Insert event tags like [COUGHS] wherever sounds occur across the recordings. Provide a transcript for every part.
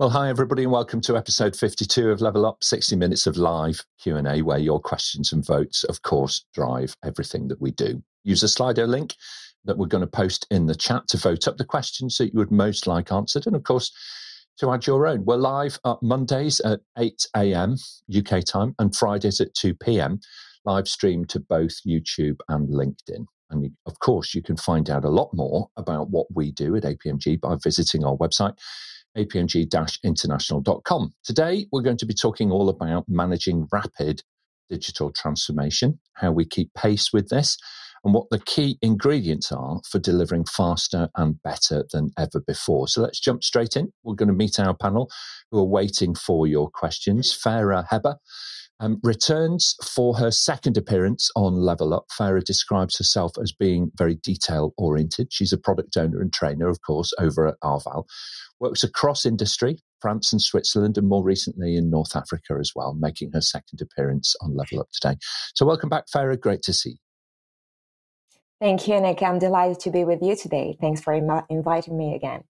Well, hi everybody, and welcome to episode 52 of Level Up, 60 minutes of live Q&A where your questions and votes, of course, drive everything that we do. Use the Slido link that we're going to post in the chat to vote up the questions that you would most like answered. And of course, to add your own. We're live Mondays at 8 a.m. UK time and Fridays at 2 p.m. live stream to both YouTube and LinkedIn. And of course, you can find out a lot more about what we do at APMG by visiting our website apmg-international.com. Today, we're going to be talking all about managing rapid digital transformation, how we keep pace with this, and what the key ingredients are for delivering faster and better than ever before. So let's jump straight in. We're going to meet our panel who are waiting for your questions. Farah Heba um, returns for her second appearance on Level Up. Farah describes herself as being very detail oriented. She's a product owner and trainer, of course, over at Arval. Works across industry, France and Switzerland, and more recently in North Africa as well, making her second appearance on Level Up today. So, welcome back, Farah. Great to see you. Thank you, Nick. I'm delighted to be with you today. Thanks for Im- inviting me again.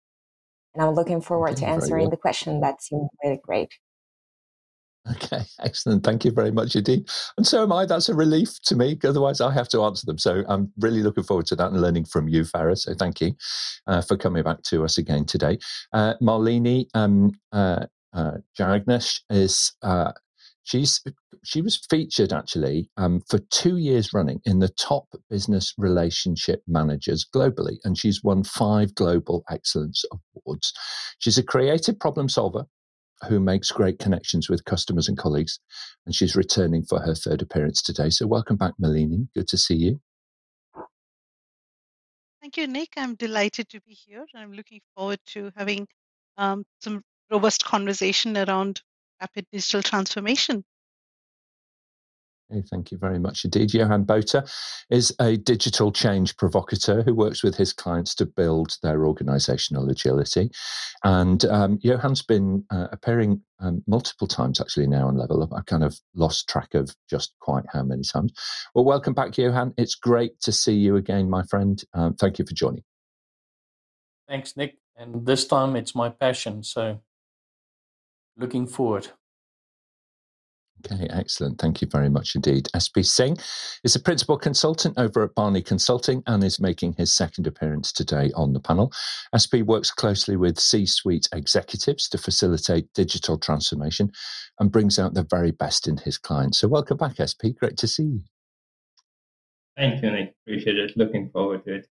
And I'm looking forward to answering well. the question that seemed really great. Okay, excellent. Thank you very much indeed. And so am I. That's a relief to me. Otherwise, I have to answer them. So I'm really looking forward to that and learning from you, Farah. So thank you uh, for coming back to us again today. Uh, Malini um, uh, uh, Jayaganesh is. Uh, she's she was featured actually um, for two years running in the top business relationship managers globally, and she's won five global excellence awards. She's a creative problem solver who makes great connections with customers and colleagues. And she's returning for her third appearance today. So welcome back, Malini. Good to see you. Thank you, Nick. I'm delighted to be here. and I'm looking forward to having um, some robust conversation around rapid digital transformation. Okay, thank you very much indeed. Johann Botha is a digital change provocateur who works with his clients to build their organizational agility. And um, Johann's been uh, appearing um, multiple times actually now on Level Up. I kind of lost track of just quite how many times. Well, welcome back, Johann. It's great to see you again, my friend. Um, thank you for joining. Thanks, Nick. And this time it's my passion. So looking forward. Okay, excellent. Thank you very much indeed. SP Singh is a principal consultant over at Barney Consulting and is making his second appearance today on the panel. SP works closely with C suite executives to facilitate digital transformation and brings out the very best in his clients. So, welcome back, SP. Great to see you. Thank you, Nick. Appreciate it. Looking forward to it.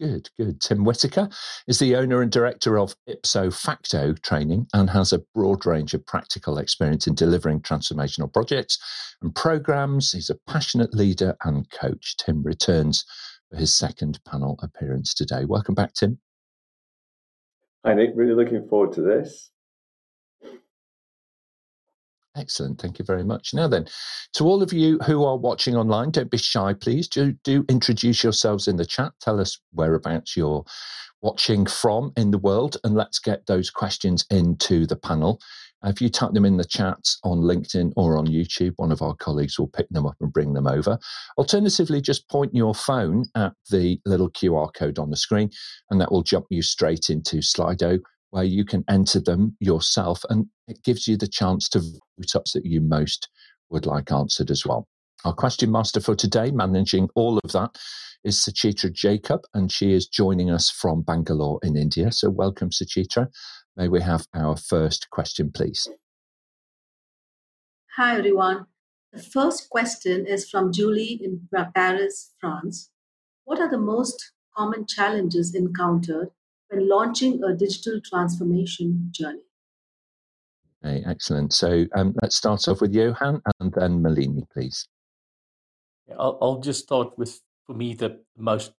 Good, good. Tim Whitaker is the owner and director of Ipso Facto Training and has a broad range of practical experience in delivering transformational projects and programs. He's a passionate leader and coach. Tim returns for his second panel appearance today. Welcome back, Tim. Hi, Nick. Really looking forward to this. Excellent. Thank you very much. Now, then, to all of you who are watching online, don't be shy, please. Do, do introduce yourselves in the chat. Tell us whereabouts you're watching from in the world, and let's get those questions into the panel. If you type them in the chat on LinkedIn or on YouTube, one of our colleagues will pick them up and bring them over. Alternatively, just point your phone at the little QR code on the screen, and that will jump you straight into Slido where you can enter them yourself and it gives you the chance to vote up that you most would like answered as well. Our question master for today, managing all of that, is Suchitra Jacob, and she is joining us from Bangalore in India. So, welcome, Suchitra. May we have our first question, please? Hi, everyone. The first question is from Julie in Paris, France. What are the most common challenges encountered when launching a digital transformation journey. Okay, excellent. So um, let's start off with Johann and then Malini, please. I'll, I'll just start with, for me, the most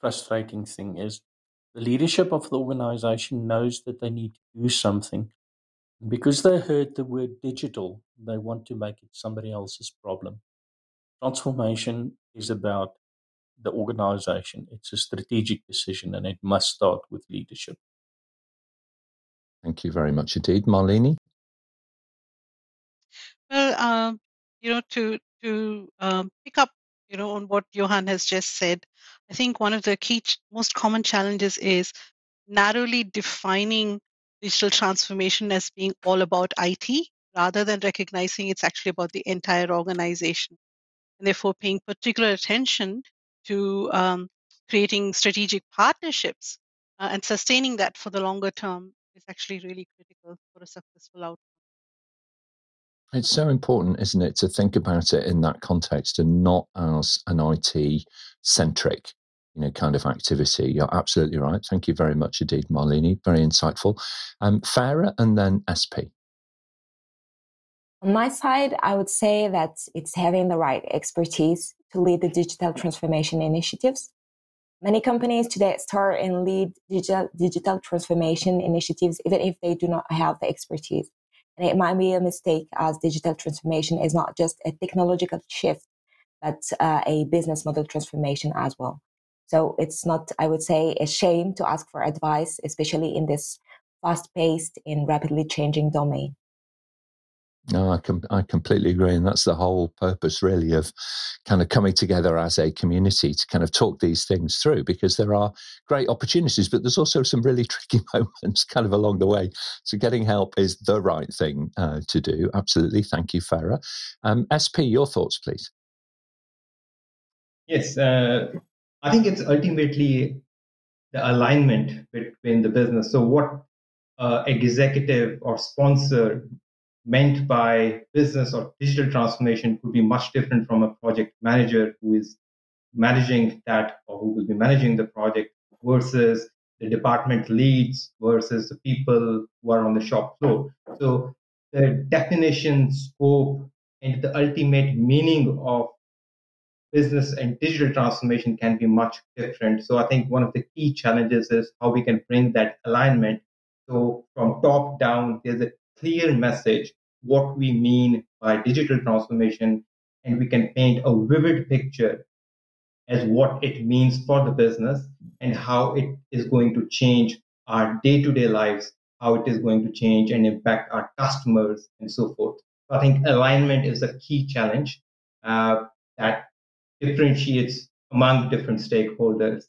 frustrating thing is the leadership of the organization knows that they need to do something. And because they heard the word digital, they want to make it somebody else's problem. Transformation is about the organization. It's a strategic decision and it must start with leadership. Thank you very much indeed. Malini? Well, um, you know, to, to um, pick up, you know, on what Johann has just said, I think one of the key, most common challenges is narrowly defining digital transformation as being all about IT rather than recognizing it's actually about the entire organization. And therefore, paying particular attention to um, creating strategic partnerships uh, and sustaining that for the longer term is actually really critical for a successful outcome. It's so important, isn't it, to think about it in that context and not as an IT centric, you know, kind of activity. You're absolutely right. Thank you very much indeed, Malini. Very insightful. Um, Farah and then SP. On my side, I would say that it's having the right expertise to lead the digital transformation initiatives. Many companies today start and lead digital, digital transformation initiatives even if they do not have the expertise. And it might be a mistake as digital transformation is not just a technological shift, but uh, a business model transformation as well. So it's not, I would say, a shame to ask for advice, especially in this fast paced and rapidly changing domain. No, I, com- I completely agree. And that's the whole purpose, really, of kind of coming together as a community to kind of talk these things through because there are great opportunities, but there's also some really [LAUGHS] tricky [LAUGHS] moments kind of along the way. So getting help is the right thing uh, to do. Absolutely. Thank you, Farah. Um, SP, your thoughts, please. Yes, uh, I think it's ultimately the alignment between the business. So, what uh, executive or sponsor meant by business or digital transformation could be much different from a project manager who is managing that or who will be managing the project versus the department leads versus the people who are on the shop floor. So the definition, scope, and the ultimate meaning of business and digital transformation can be much different. So I think one of the key challenges is how we can bring that alignment. So from top down, there's a clear message what we mean by digital transformation and we can paint a vivid picture as what it means for the business and how it is going to change our day-to-day lives how it is going to change and impact our customers and so forth. I think alignment is a key challenge uh, that differentiates among different stakeholders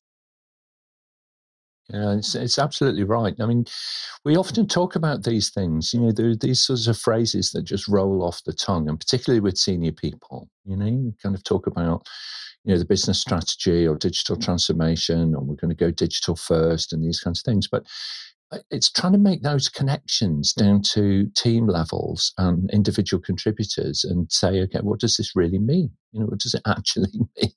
yeah, it's, it's absolutely right. I mean, we often talk about these things, you know, there are these sorts of phrases that just roll off the tongue, and particularly with senior people, you know, you kind of talk about, you know, the business strategy or digital transformation, or we're going to go digital first and these kinds of things. But it's trying to make those connections down to team levels and individual contributors and say, okay, what does this really mean? You know, what does it [LAUGHS] actually [LAUGHS] mean?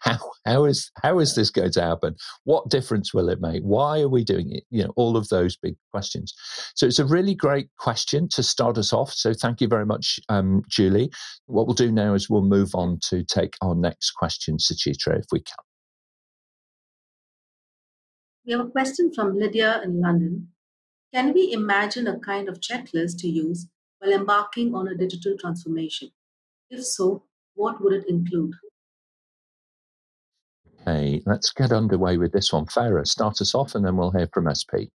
How how is how is this going to happen? What difference will it make? Why are we doing it? You know, all of those big questions. So it's a really great question to start us off. So thank you very much, um, Julie. What we'll do now is we'll move on to take our next question, Suchitra, if we can. We have a question from Lydia in London. Can we imagine a kind of checklist to use while embarking on a digital transformation? If so, what would it include? Okay, let's get underway with this one. Farah, start us off and then we'll hear from SP.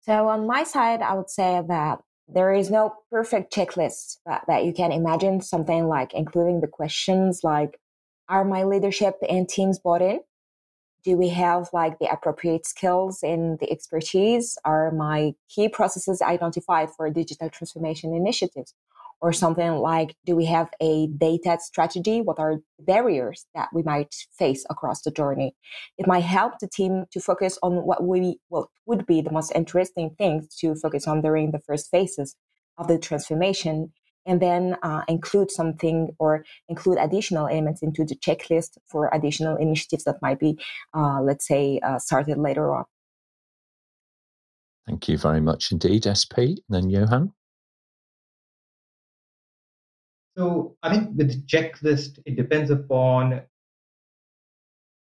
So, on my side, I would say that there is no perfect checklist that, that you can imagine, something like including the questions like Are my leadership and teams bought in? Do we have like the appropriate skills and the expertise? Are my key processes identified for digital transformation initiatives? Or something like do we have a data strategy? What are the barriers that we might face across the journey? It might help the team to focus on what we what would be the most interesting things to focus on during the first phases of the transformation and then uh, include something or include additional elements into the checklist for additional initiatives that might be, uh, let's say, uh, started later on. Thank you very much indeed, SP. And then Johann. So I think with the checklist, it depends upon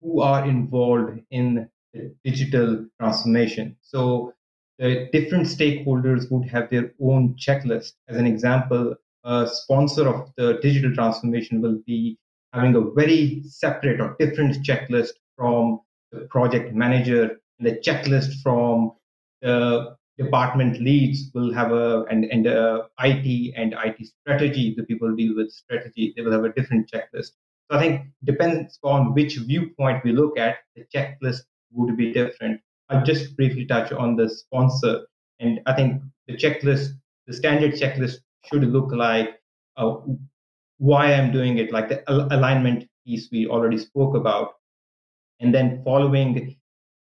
who are involved in the digital transformation. So the different stakeholders would have their own checklist. As an example, sponsor of the digital transformation will be having a very separate or different checklist from the project manager. And the checklist from the department leads will have a and and uh, IT and IT strategy. The people deal with strategy. They will have a different checklist. So I think depends on which viewpoint we look at. The checklist would be different. I'll just briefly touch on the sponsor. And I think the checklist, the standard checklist should look like uh, why I'm doing it, like the alignment piece we already spoke about. And then following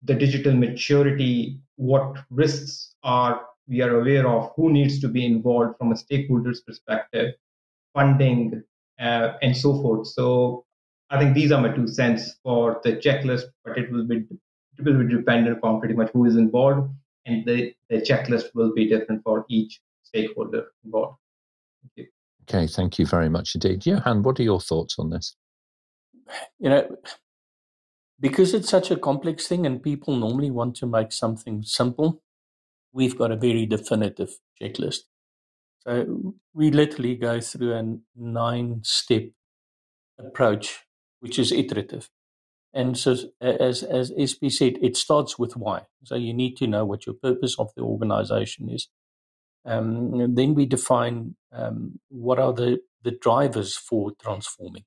the digital maturity, what risks are we are aware of, who needs to be involved from a stakeholder's perspective, funding, uh, and so forth. So I think these are my two cents for the checklist, but it will be it will be dependent upon pretty much who is involved, and the, the checklist will be different for each stakeholder involved. Okay, thank you very much indeed. Johann, what are your thoughts on this? You know, because it's such a complex thing and people normally want to make something simple, we've got a very definitive checklist. So we literally go through a nine step approach, which is iterative. And so, as, as SP said, it starts with why. So you need to know what your purpose of the organization is. Um, then we define um, what are the, the drivers for transforming.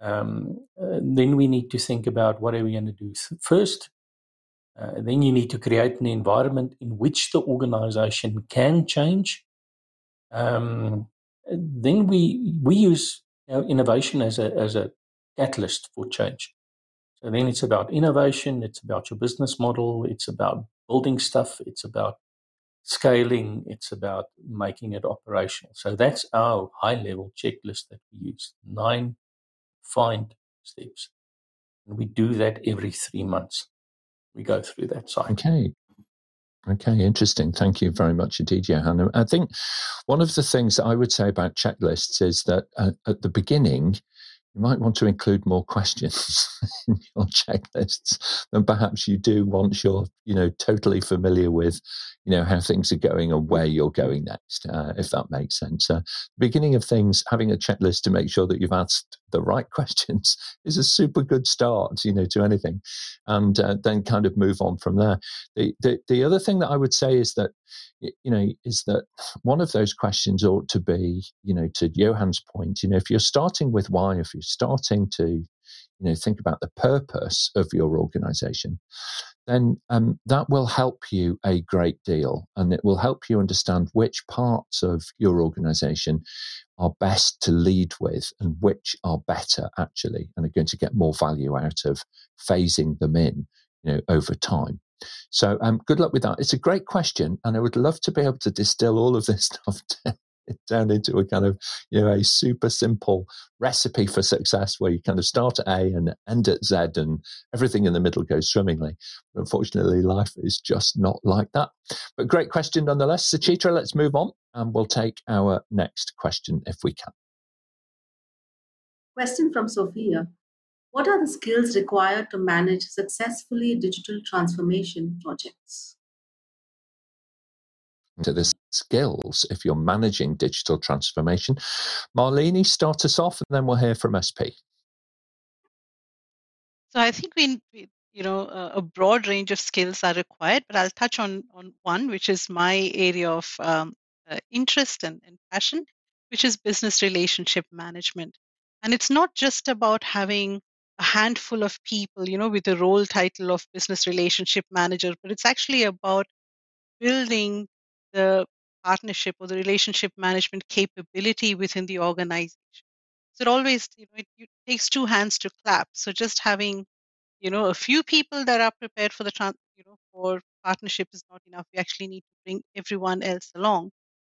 Um, uh, then we need to think about what are we going to do first. Uh, then you need to create an environment in which the organization can change. Um, then we we use you know, innovation as a as a catalyst for change. So then it's about innovation, it's about your business model, it's about building stuff, it's about scaling, it's about making it operational. So that's our high level checklist that we use nine find steps. And we do that every three months. We go through that cycle. Okay. Okay, interesting. Thank you very much indeed, Johanna. I think one of the things that I would say about checklists is that uh, at the beginning, you might want to include more questions [LAUGHS] in your checklists than perhaps you do once you're, you know, totally familiar with, you know, how things are going and where you're going next, uh, if that makes sense. Uh, beginning of things, having a checklist to make sure that you've asked the right [LAUGHS] questions is a super good start, you know, to anything, and uh, then kind of move on from there. The, the the other thing that I would say is that you know, is that one of those questions ought to be, you know, to Johann's point, you know, if you're starting with why, if you're starting to, you know, think about the purpose of your organization, then um, that will help you a great deal and it will help you understand which parts of your organization are best to lead with and which are better actually and are going to get more value out of phasing them in you know over time so um, good luck with that. It's a great question, and I would love to be able to distill all of this [LAUGHS] stuff down into a kind of you know a super simple recipe for success where you kind of start at A and end at Z and everything in the middle goes swimmingly. But unfortunately, life is just not like that. But great question nonetheless. Suchitra, let's move on and we'll take our next question if we can. Question from Sophia. What are the skills required to manage successfully digital transformation projects? To the skills if you're managing digital transformation. Malini, start us off and then we'll hear from SP. So I think we, you know, a broad range of skills are required, but I'll touch on, on one, which is my area of um, uh, interest and, and passion, which is business relationship management. And it's not just about having a handful of people, you know, with the role title of business relationship manager, but it's actually about building the partnership or the relationship management capability within the organization. So it always, you know, it, it takes two hands to clap. So just having, you know, a few people that are prepared for the trans, you know, for partnership is not enough. We actually need to bring everyone else along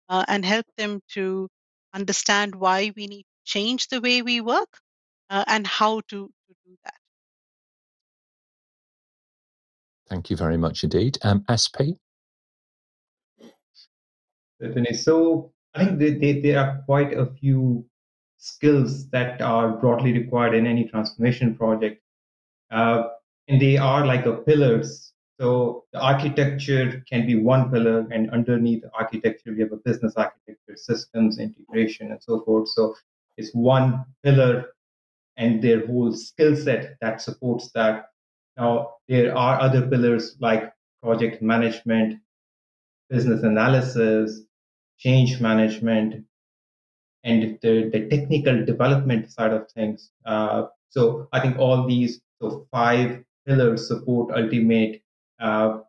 uh, and help them to understand why we need to change the way we work uh, and how to, to do that. Thank you very much indeed. Um, SP? Certainly. So I think they, there are quite a few skills that are broadly required in any transformation project. Uh, and they are like a pillars. So the architecture can be one pillar, and underneath architecture, we have a business architecture, systems, integration, and so forth. So it's one pillar and their whole skill set that supports that. Now, there are other pillars like project management, business analysis, change management, and the, the technical development side of things. Uh, so I think all these so five pillars support ultimate uh,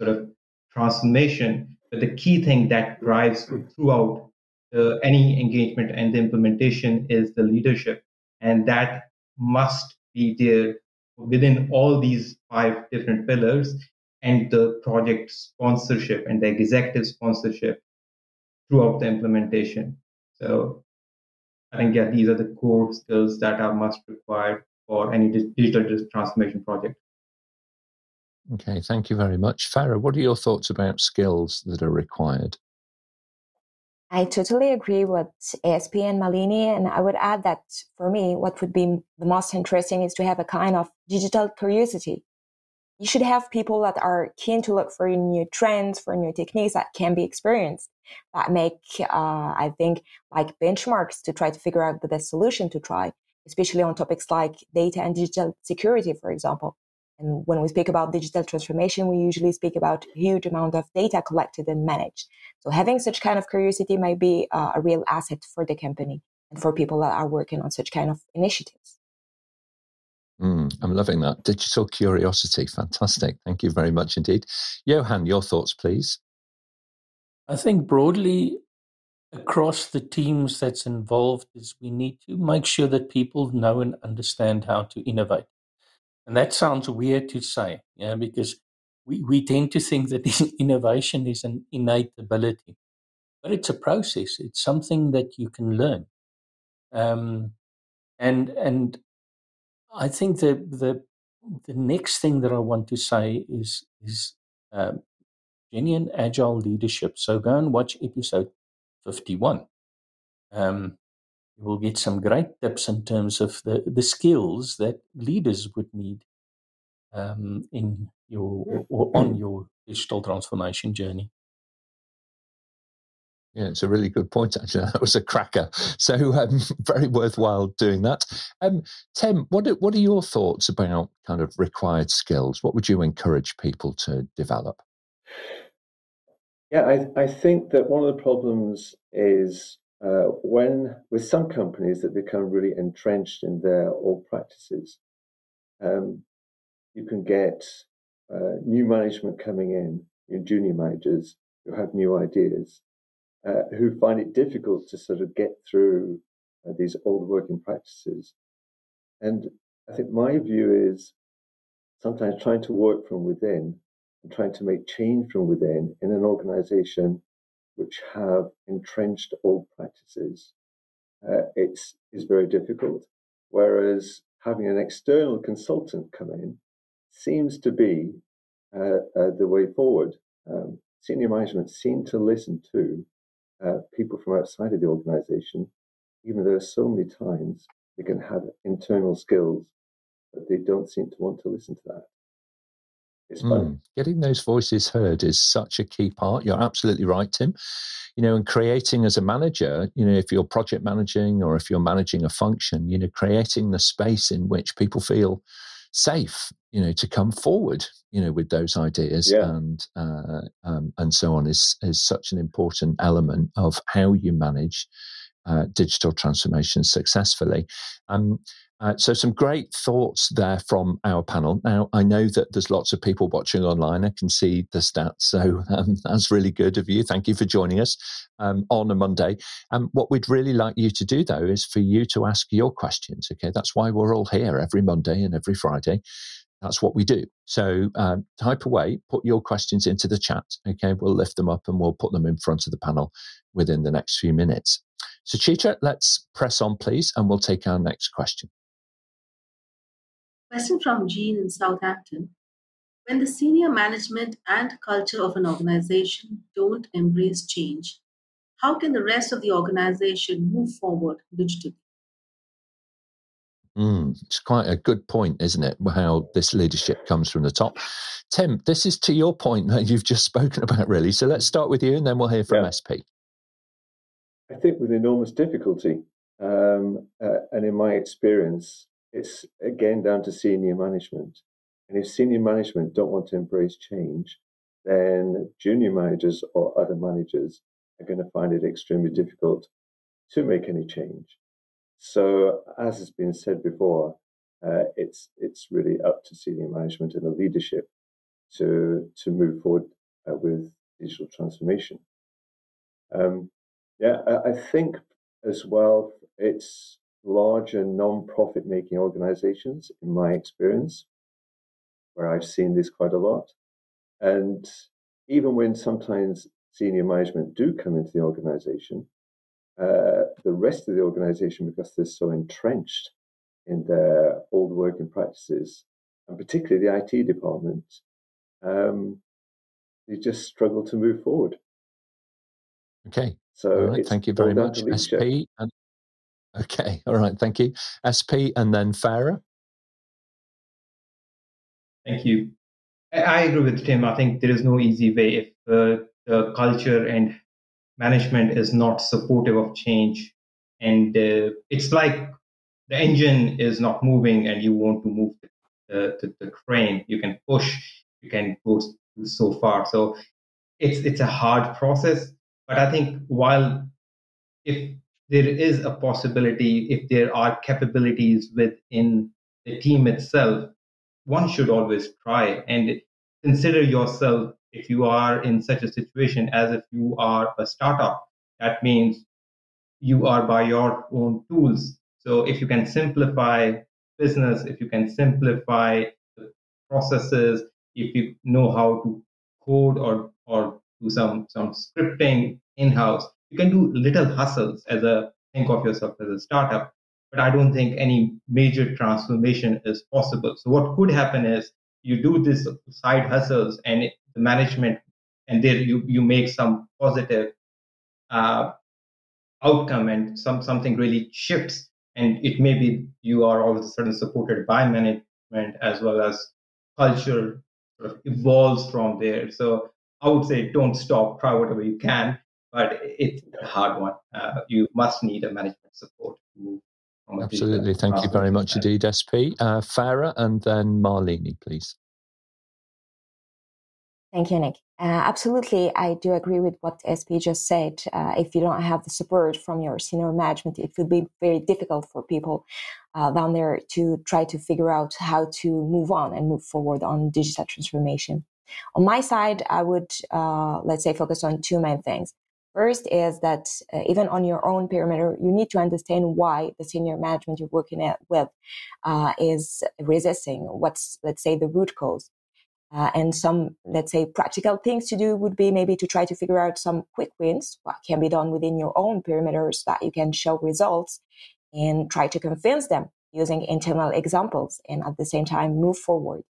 sort of transformation. But the key thing that drives throughout uh, any engagement and the implementation is the leadership. And that must be there within all these five different pillars and the project sponsorship and the executive sponsorship throughout the implementation. So I think, yeah, these are the core skills that are must required for any digital transformation project. Okay, thank you very much. Farah, what are your thoughts about skills that are required? I totally agree with ASP and Malini. And I would add that for me, what would be the most interesting is to have a kind of digital curiosity. You should have people that are keen to look for new trends, for new techniques that can be experienced, that make, uh, I think, like benchmarks to try to figure out the best solution to try, especially on topics like data and digital security, for example. And when we speak about digital transformation, we usually speak about huge amount of data collected and managed. So having such kind of curiosity might be uh, a real asset for the company and for people that are working on such kind of initiatives. Mm, I'm loving that. Digital curiosity. Fantastic. Thank you very much indeed. Johann, your thoughts, please. I think broadly across the teams that's involved is we need to make sure that people know and understand how to innovate. And that sounds weird to say, yeah, because we, we tend to think that [LAUGHS] innovation is an innate ability, but it's a process. It's something that you can learn. Um, and and I think the the the next thing that I want to say is is uh, genuine agile leadership. So go and watch episode fifty one. Um, you will get some great tips in terms of the, the skills that leaders would need um, in your or on your digital transformation journey. Yeah, it's a really good point. Actually, [LAUGHS] that was a cracker. So, um, [LAUGHS] very worthwhile doing that. Um, Tim, what are, what are your thoughts about kind of required skills? What would you encourage people to develop? Yeah, I, I think that one of the problems is uh, when with some companies that become really entrenched in their old practices, um, you can get uh, new management coming in, your junior managers who have new ideas, uh, who find it difficult to sort of get through uh, these old working practices. And I think my view is sometimes trying to work from within and trying to make change from within in an organization which have entrenched old practices, uh, it's is very difficult. Whereas having an external consultant come in seems to be uh, uh, the way forward. Um, senior management seem to listen to uh, people from outside of the organization, even though so many times they can have internal skills, but they don't seem to want to listen to that. Mm. Getting those voices heard is such a key part. You're absolutely right, Tim. You know, and creating as a manager, you know, if you're project managing or if you're managing a function, you know, creating the space in which people feel safe, you know, to come forward, you know, with those ideas yeah. and uh, um, and so on is is such an important element of how you manage uh, digital transformation successfully. Um, uh, so, some great thoughts there from our panel. Now, I know that there's lots of people watching online. I can see the stats. So, um, [LAUGHS] that's really good of you. Thank you for joining us um, on a Monday. Um, what we'd really like you to do, though, is for you to ask your questions. Okay. That's why we're all here every Monday and every Friday. That's what we do. So, um, type away, put your questions into the chat. Okay. We'll lift them up and we'll put them in front of the panel within the next few minutes. So, Chitra, let's press on, please, and we'll take our next question. Question from Jean in Southampton. When the senior management and culture of an organization don't embrace change, how can the rest of the organization move forward digitally? Mm, it's quite a good point, isn't it? How this leadership comes from the top. Tim, this is to your point that you've just [LAUGHS] spoken about, really. So let's start with you and then we'll hear from yeah. SP. I think with enormous difficulty. Um, uh, and in my experience, it's again down to senior management. And if senior management don't want to embrace change, then junior managers or other managers are going to find it extremely difficult to make any change. So, as has been said before, uh, it's it's really up to senior management and the leadership to to move forward uh, with digital transformation. Um, yeah, I, I, think as well, it's larger non-profit making organizations, in my experience, where I've seen this quite a lot. And even when sometimes senior management do come into the organization, uh, the rest of the organization, because they're so entrenched in their old working practices, and particularly the IT department, um, they just struggle to move forward. Okay. So right, thank you very much, SP. And, okay, all right, thank you, SP, and then Farah. Thank you. I agree with Tim. I think there is no easy way if the culture and management is not supportive of change, and uh, it's like the engine is not moving, and you want to move the, the, the crane. You can push, you can go so far. So it's it's a hard process, but I think while if there is a possibility, if there are capabilities within the team itself one should always try and consider yourself if you are in such a situation as if you are a startup. That means you are by your own tools. So if you can simplify business if you can simplify processes if you know how to code or or do some some scripting in house you can do little hustles as a think of yourself as a startup but I don't think any major transformation is possible. So what could happen is you do this side hustles and it, the management, and there you you make some positive uh, outcome and some something really shifts, and it may be you are all of a sudden supported by management as well as culture sort of evolves from there. So I would say don't stop, try whatever you can, but it's a hard one. Uh, you must need a management support to move Absolutely. Thank you very much indeed, SP. Uh, Farah and then Malini, please. Thank you, Nick. Uh, absolutely, I do agree with what SP just said. Uh, if you don't have the support from your senior management, it would be very difficult for people uh, down there to try to figure out how to move on and move forward on digital transformation. On my side, I would, uh, let's say, focus on two main things. First is that uh, even on your own perimeter, you need to understand why the senior management you're working at, with uh, is resisting. What's, let's say, the root cause. Uh, and some, let's say, practical things to do would be maybe to try to figure out some quick wins, what can be done within your own perimeters that you can show results and try to convince them using internal examples and at the same time move forward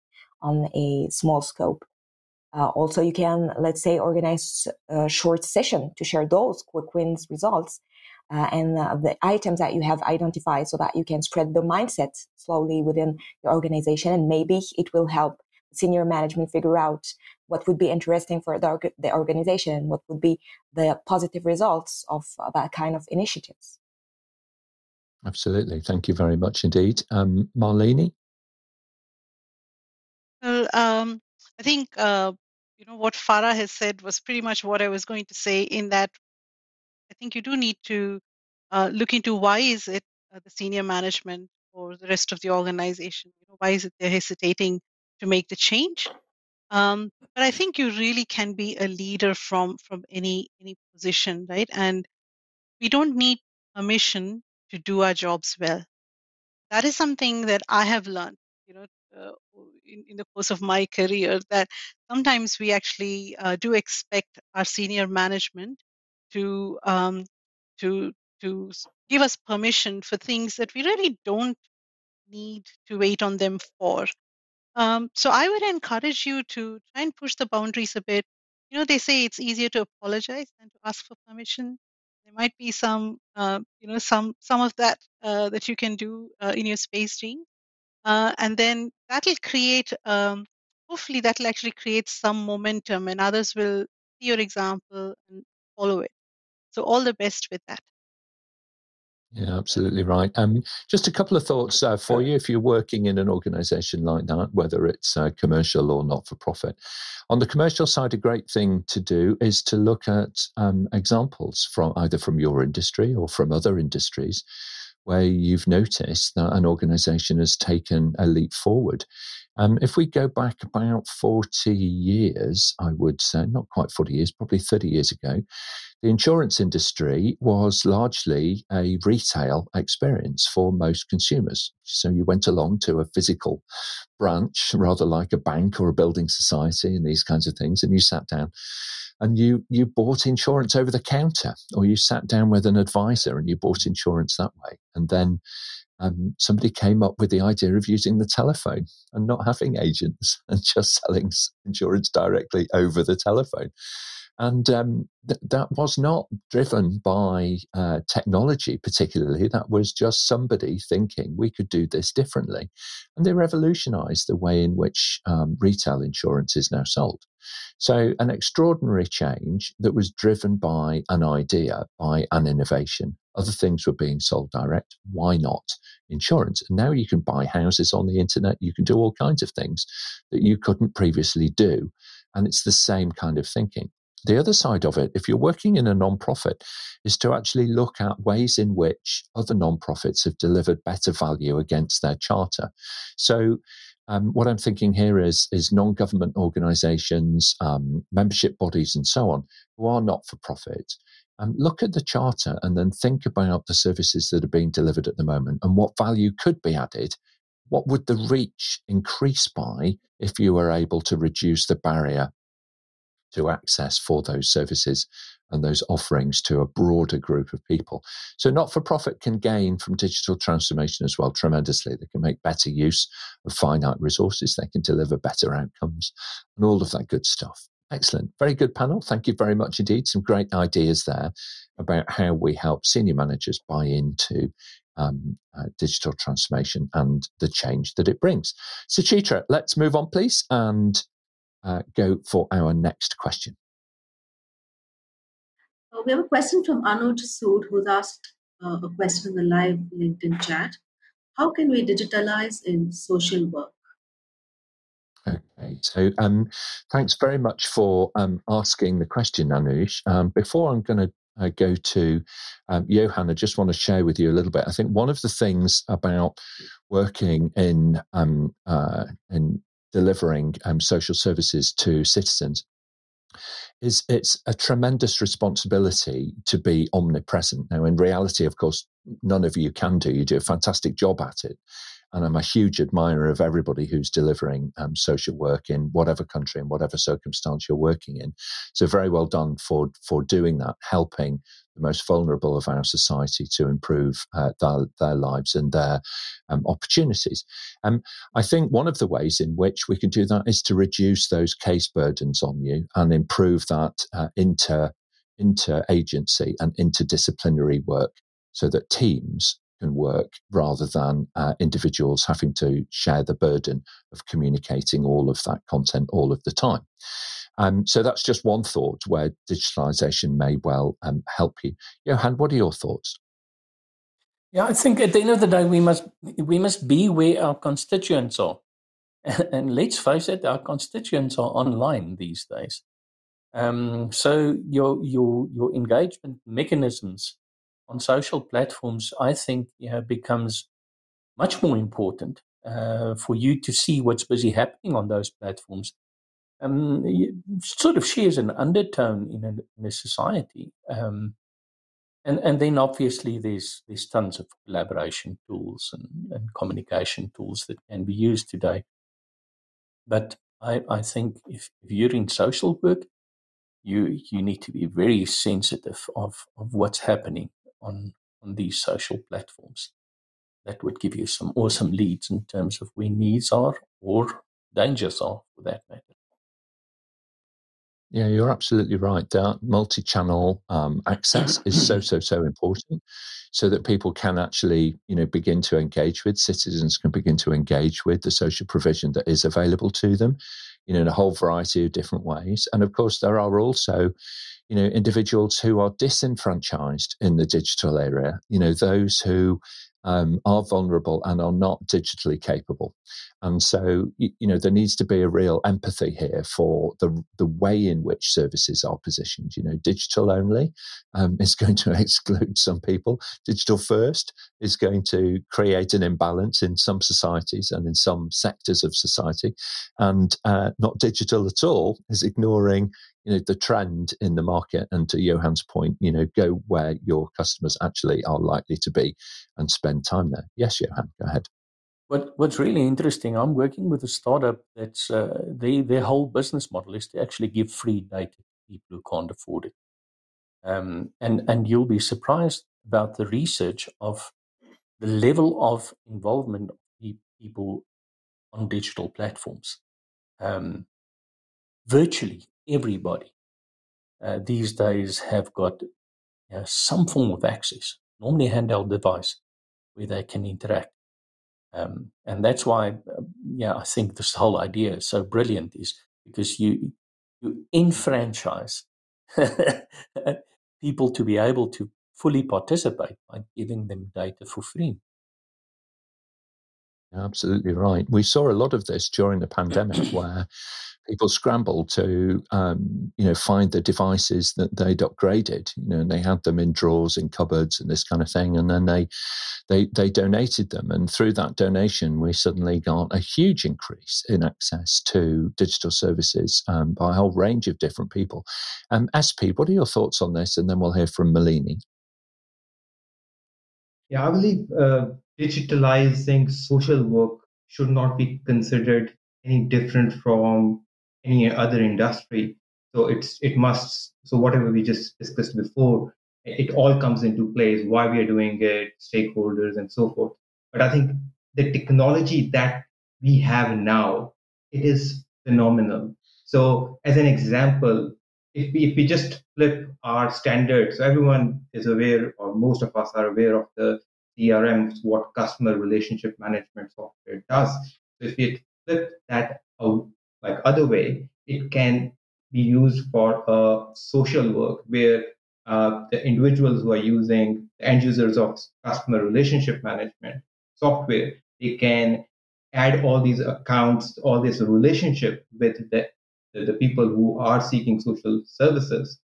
on a small scope. Uh, also, you can, let's say, organize a short session to share those quick wins results uh, and uh, the items that you have identified so that you can spread the mindset slowly within your organization. And maybe it will help senior management figure out what would be interesting for the, the organization, what would be the positive results of that kind of initiatives. Absolutely. Thank you very much indeed. Um, Malini? Well, um, I think uh, you know what Farah has said was pretty much what I was going to say. In that, I think you do need to uh, look into why is it uh, the senior management or the rest of the organization, you know, why is it they're hesitating to make the change? Um, but I think you really can be a leader from from any any position, right? And we don't need permission to do our jobs well. That is something that I have learned. You know, uh, in, in, the course of my career that sometimes we actually uh, do expect our senior management to um, to to give us permission for things that we really don't need to wait on them for. Um, so I would encourage you to try and push the boundaries a bit. You know, they say it's easier to apologize than to ask for permission. There might be some, uh, you know, some some of that uh, that you can do uh, in your space dream uh, and then that'll create um, hopefully that'll actually create some momentum and others will see your example and follow it so all the best with that yeah, absolutely right. Um, just a couple of thoughts uh, for you if you're working in an organization like that, whether it's uh, commercial or not for profit. On the commercial side, a great thing to do is to look at um, examples from either from your industry or from other industries where you've noticed that an organization has taken a leap forward. Um, if we go back about 40 years, I would say, not quite 40 years, probably 30 years ago, the insurance industry was largely a retail experience for most consumers. So you went along to a physical branch, rather like a bank or a building society and these kinds of things, and you sat down and you you bought insurance over the counter, or you sat down with an advisor and you bought insurance that way. And then um, somebody came up with the idea of using the telephone and not having agents [LAUGHS] and just selling insurance directly over the telephone. And um, th- that was not driven by uh, technology, particularly. That was just somebody thinking we could do this differently. And they revolutionized the way in which um, retail insurance is now sold. So, an extraordinary change that was driven by an idea, by an innovation. Other things were being sold direct. Why not insurance? And now you can buy houses on the internet. You can do all kinds of things that you couldn't previously do. And it's the same kind of thinking. The other side of it, if you're working in a non-profit, is to actually look at ways in which other non-profits have delivered better value against their charter. So, um, what I'm thinking here is is non-government organisations, um, membership bodies, and so on, who are not for profit. Um, look at the charter and then think about the services that are being delivered at the moment and what value could be added. What would the reach increase by if you were able to reduce the barrier to access for those services and those offerings to a broader group of people. So, not for profit can gain from digital transformation as well tremendously. They can make better use of finite resources, they can deliver better outcomes, and all of that good stuff. Excellent. Very good panel. Thank you very much indeed. Some great ideas there about how we help senior managers buy into um, uh, digital transformation and the change that it brings. So, Chitra, let's move on, please, and uh, go for our next question. Uh, we have a question from Anuj Sood, who's asked uh, a question in the live LinkedIn chat. How can we digitalize in social work? Okay, so um, thanks very much for um, asking the question, Anuj. Um, before I'm going to uh, go to um, Johann, I just want to share with you a little bit. I think one of the things about working in um, uh, in delivering um, social services to citizens is it's a tremendous responsibility to be omnipresent. Now, in reality, of course, none of you can do. You do a fantastic job at it. And I'm a huge admirer of everybody who's delivering um, social work in whatever country and whatever circumstance you're working in. So very well done for for doing that, helping the most vulnerable of our society to improve uh, their, their, lives and their um, opportunities. Um, I think one of the ways in which we can do that is to reduce those case burdens on you and improve that uh, inter inter agency and interdisciplinary work so that teams can work rather than uh, individuals having to share the burden of communicating all of that content all of the time. Um, so that's just one thought where digitalization may well um, help you. Johann, what are your thoughts? Yeah, I think at the end of the day, we must we must be where our constituents are, [LAUGHS] and let's face it, our constituents are online these days. Um, so your your your engagement mechanisms on social platforms, I think, you know, becomes much more important uh, for you to see what's busy happening on those platforms. Um, sort of shares an undertone in a, in a society. Um, and, and then obviously there's there's tons of collaboration tools and, and communication tools that can be used today. But I, I think if, if you're in social work, you you need to be very sensitive of, of what's happening on on these social platforms. That would give you some awesome leads in terms of where needs are or dangers are, for that matter. Yeah, you're absolutely right. That multi-channel um, access is so so so important, so that people can actually, you know, begin to engage with citizens can begin to engage with the social provision that is available to them, you know, in a whole variety of different ways. And of course, there are also, you know, individuals who are disenfranchised in the digital area, you know, those who um, are vulnerable and are not digitally capable. And so, you, you, know, there needs to be a real empathy here for the the way in which services are positioned. You know, digital only um, is [LAUGHS] going to exclude some people. Digital first is going to create an imbalance in some societies and in some sectors of society, and uh, not digital at all is ignoring you know the trend in the market and to johann's point you know go where your customers actually are likely to be and spend time there. Yes johann go ahead. What, what's really interesting i'm working with a startup that's uh, they, their whole business model is to actually give free data to people who can't afford it. Um, and and you'll be surprised about the research of the level of involvement of people on digital platforms. Um, virtually everybody uh, these days have got you know, some form of access, normally a handheld device, where they can interact. Um, and that's why, uh, yeah, I think this whole idea is so brilliant is because you you enfranchise [LAUGHS] people to be able to fully participate by giving them data for free. Absolutely right. We saw a lot of this during the pandemic [CLEARS THROAT] where people scrambled to um, you know find the devices that they'd upgraded you know and they had them in drawers in cupboards and this kind of thing and then they they they donated them and through that donation we suddenly got a huge increase in access to digital services um, by a whole range of different people. Um, sp what are your thoughts on this? And then we'll hear from malini. Yeah i believe uh, digitalizing social work should not be considered any different from any other industry. So it's it must so whatever we just discussed before, it all comes into place. Why we are doing it, stakeholders, and so forth. But I think the technology that we have now it is phenomenal. So as an example, if we, if we just flip our standards, so everyone is aware, or most of us are aware of the CRM, what customer relationship management software does. So if we flip that out like other way, it can be used for uh, social work where uh, the individuals who are using the end users of customer relationship management software, they can add all these accounts, all this relationship with the, the, the people who are seeking social services.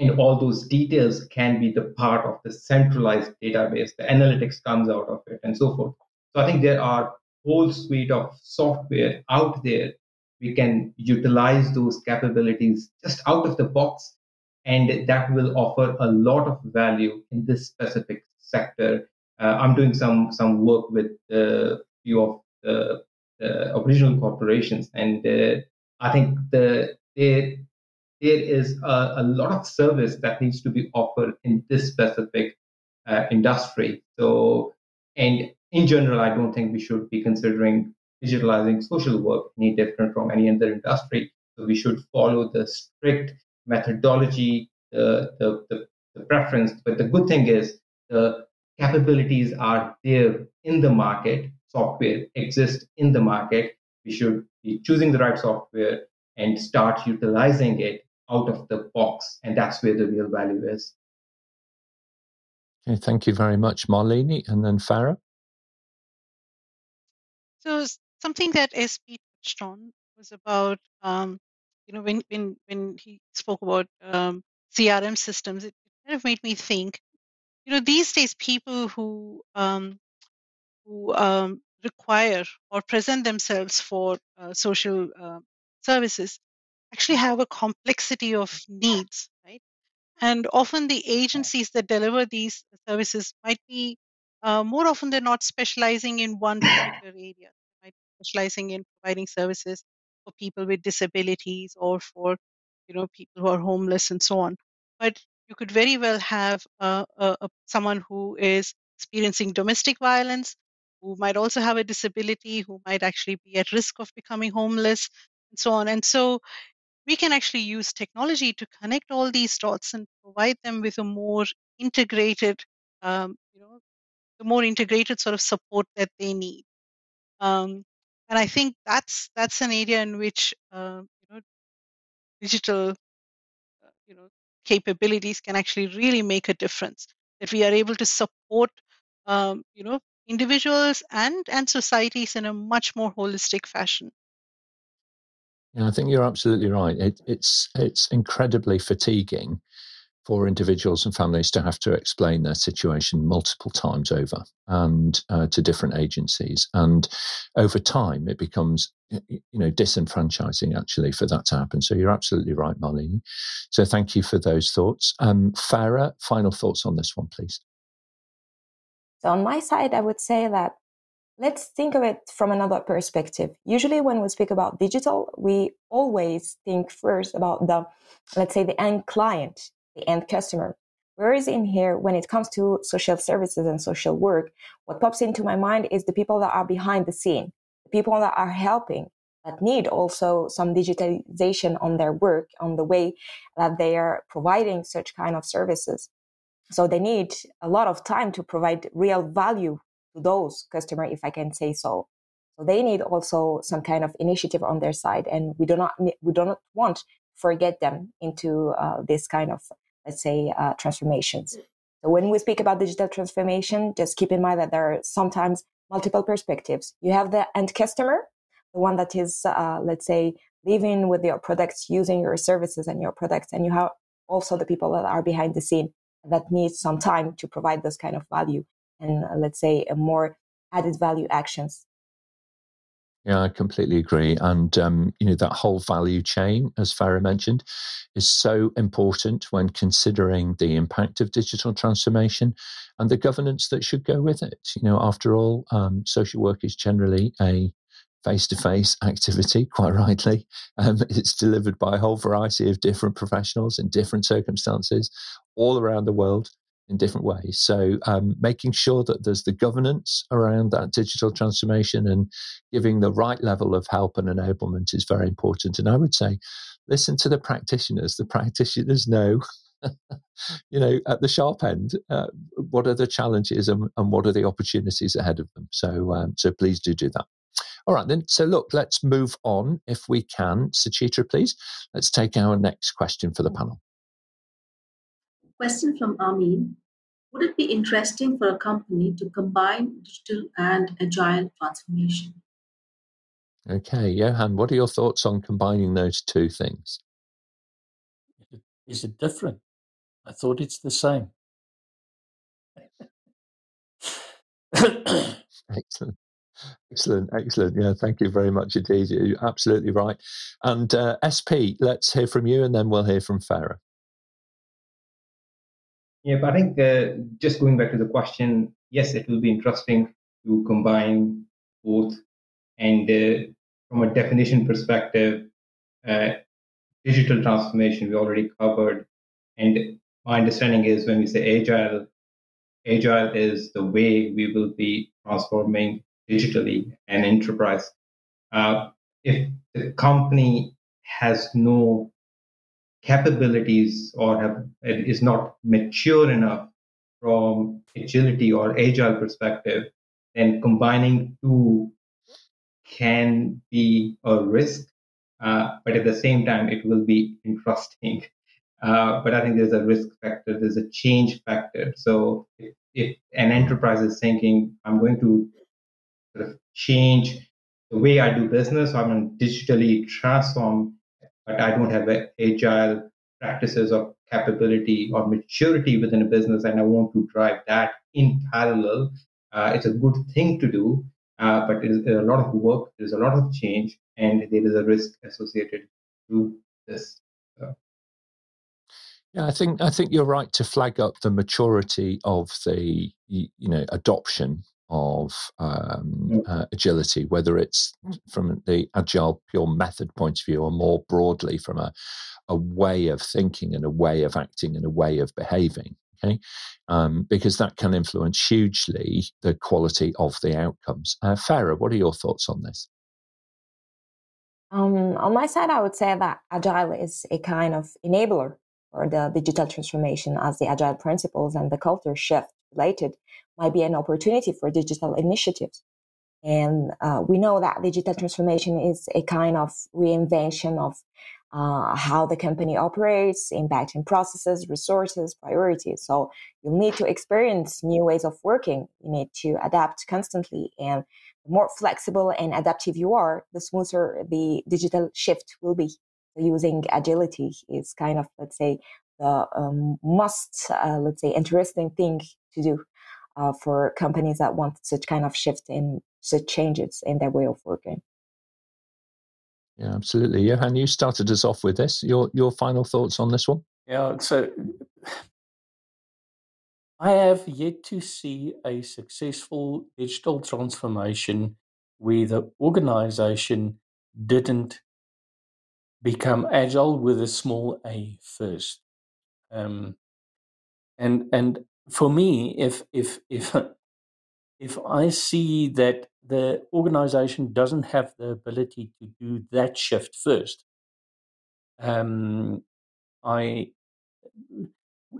And all those details can be the part of the centralized database. The analytics comes out of it and so forth. So I think there are whole suite of software out there we can utilize those capabilities just out of the box and that will offer a lot of value in this specific sector uh, i'm doing some some work with a few of the, the original corporations and uh, i think the there is a, a, lot of service that needs to be offered in this specific uh, industry so and in general i don't think we should be considering digitalizing social work any different from any other industry. So we should follow the strict methodology, the, the, the, the preference. But the good thing is the capabilities are there in the market. Software exists in the market. We should be choosing the right software and start utilizing it out of the box. And that's where the real value is. Okay, thank you very much, Malini. And then Farah. So something that SP touched on was about um, you know when when when he spoke about um, CRM systems, it kind of made me think. You know, these days people who um, who um, require or present themselves for uh, social uh, services actually have a complexity of needs, right? And often the agencies that deliver these services might be uh, more often than not specializing in one particular [COUGHS] area. Specializing in providing services for people with disabilities or for you know people who are homeless and so on. But you could very well have uh, a, someone who is experiencing domestic violence who might also have a disability who might actually be at risk of becoming homeless and so on. And so we can actually use technology to connect all these dots and provide them with a more integrated um, you know the more integrated sort of support that they need um, and I think that's that's an area in which uh, you know digital uh, you know capabilities can actually really make a difference. That we are able to support um, you know, individuals and and societies in a much more holistic fashion. Yeah, I think you're absolutely right. It, it's it's incredibly fatiguing for individuals and families to have to explain their situation multiple times over and uh, to different agencies. And over time, it becomes you know disenfranchising actually for that to happen. So you're absolutely right, Malini. So thank you for those thoughts. Um, Farah, final thoughts on this one, please. So on my side, I would say that let's think of it from another perspective. Usually, when we speak about digital, we always think first about the, let's say, the end client the end customer. Whereas in here, when it comes to social services and social work, what pops into my mind is the people that are behind the scene, the people that are helping, that need also some digitalization on their work, on the way that they are providing such kind of services. So they need a lot of time to provide real value to those customers, if I can say so. So they need also some kind of initiative on their side, and we do not we do not want forget them into uh, this kind of, let's say, uh, transformations. So when we speak about digital transformation, just keep in mind that there are sometimes multiple perspectives. You have the end customer, the one that is, uh, let's say, living with your products, using your services and your products, and you have also the people that are behind the scene that need some time to provide this kind of value and, uh, let's say, a more added value actions yeah, I completely agree. And, um, you know, that whole value chain, as Farah mentioned, is so important when considering the impact of digital transformation and the governance that should go with it. You know, after all, um, social work is generally a face to face activity, quite rightly. Um, [LAUGHS] it's delivered by a whole variety of different professionals in different circumstances all around the world in different ways. So, um, making sure that there's the governance around that digital transformation and giving the right level of help and enablement is very important. And I would say, listen to the practitioners. The practitioners know. [LAUGHS] you know, at the sharp end, uh, what are the challenges and, and, what are the opportunities ahead of them? So, um, so please do do that. All right, then. So, look, let's move on if we can. Suchitra, please. Let's take our next question for the panel. Question from Amin. Would it be interesting for a company to combine digital and agile transformation? Okay, Johann, what are your thoughts on combining those two things? Is it different? I thought it's the same. [COUGHS] excellent. Excellent, excellent. Yeah, thank you very much indeed. You're absolutely right. And uh, SP, let's hear from you and then we'll hear from Farah. Yeah, but I think uh, just going back to the question, yes, it will be interesting to combine both. And uh, from a definition perspective, uh, digital transformation we already covered. And my understanding is when we say agile, agile is the way we will be transforming digitally an enterprise. Uh, if the company has no capabilities or have, is not mature enough from agility or agile perspective, then combining two can be a risk. Uh, but at the same time, it will be interesting. [LAUGHS] Uh, but I think there's a risk factor, there's a change factor. So if, if an enterprise is thinking, I'm going to sort of change the way I do business, I'm going to digitally transform but I don't have agile practices or capability or maturity within a business, and I want to drive that in parallel. Uh, it's a good thing to do, uh, but it is a lot of work. There's a lot of change, and there is a risk associated to this. Yeah, I think I think you're right to flag up the maturity of the you know adoption of um, mm. uh, agility, whether it's from the agile pure method point of view or more broadly from a, a way of thinking and a way of acting and a way of behaving. Okay, um, because that can influence hugely the quality of the outcomes. Uh, Farah, what are your thoughts on this? Um, on my side, I would say that agile is a kind of enabler for the digital transformation as the agile principles and the culture shift related might be an opportunity for digital initiatives. And uh, we know that digital transformation is a kind of reinvention of uh, how the company operates, impacting processes, resources, priorities. So you'll need to experience new ways of working. You need to adapt constantly. And the more flexible and adaptive you are, the smoother the digital shift will be. So using agility is kind of, let's say, the um, must, uh, let's say, interesting thing to do uh, for companies that want such kind of shift in such changes in their way of working. Yeah, absolutely. Johann, you started us off with this. Your your final thoughts on this one? Yeah, so I have yet to see a successful digital transformation where the organization didn't become agile with a small a first. Um, and and for me, if if if [LAUGHS] if I see that the organization doesn't have the ability to do that shift first, um, I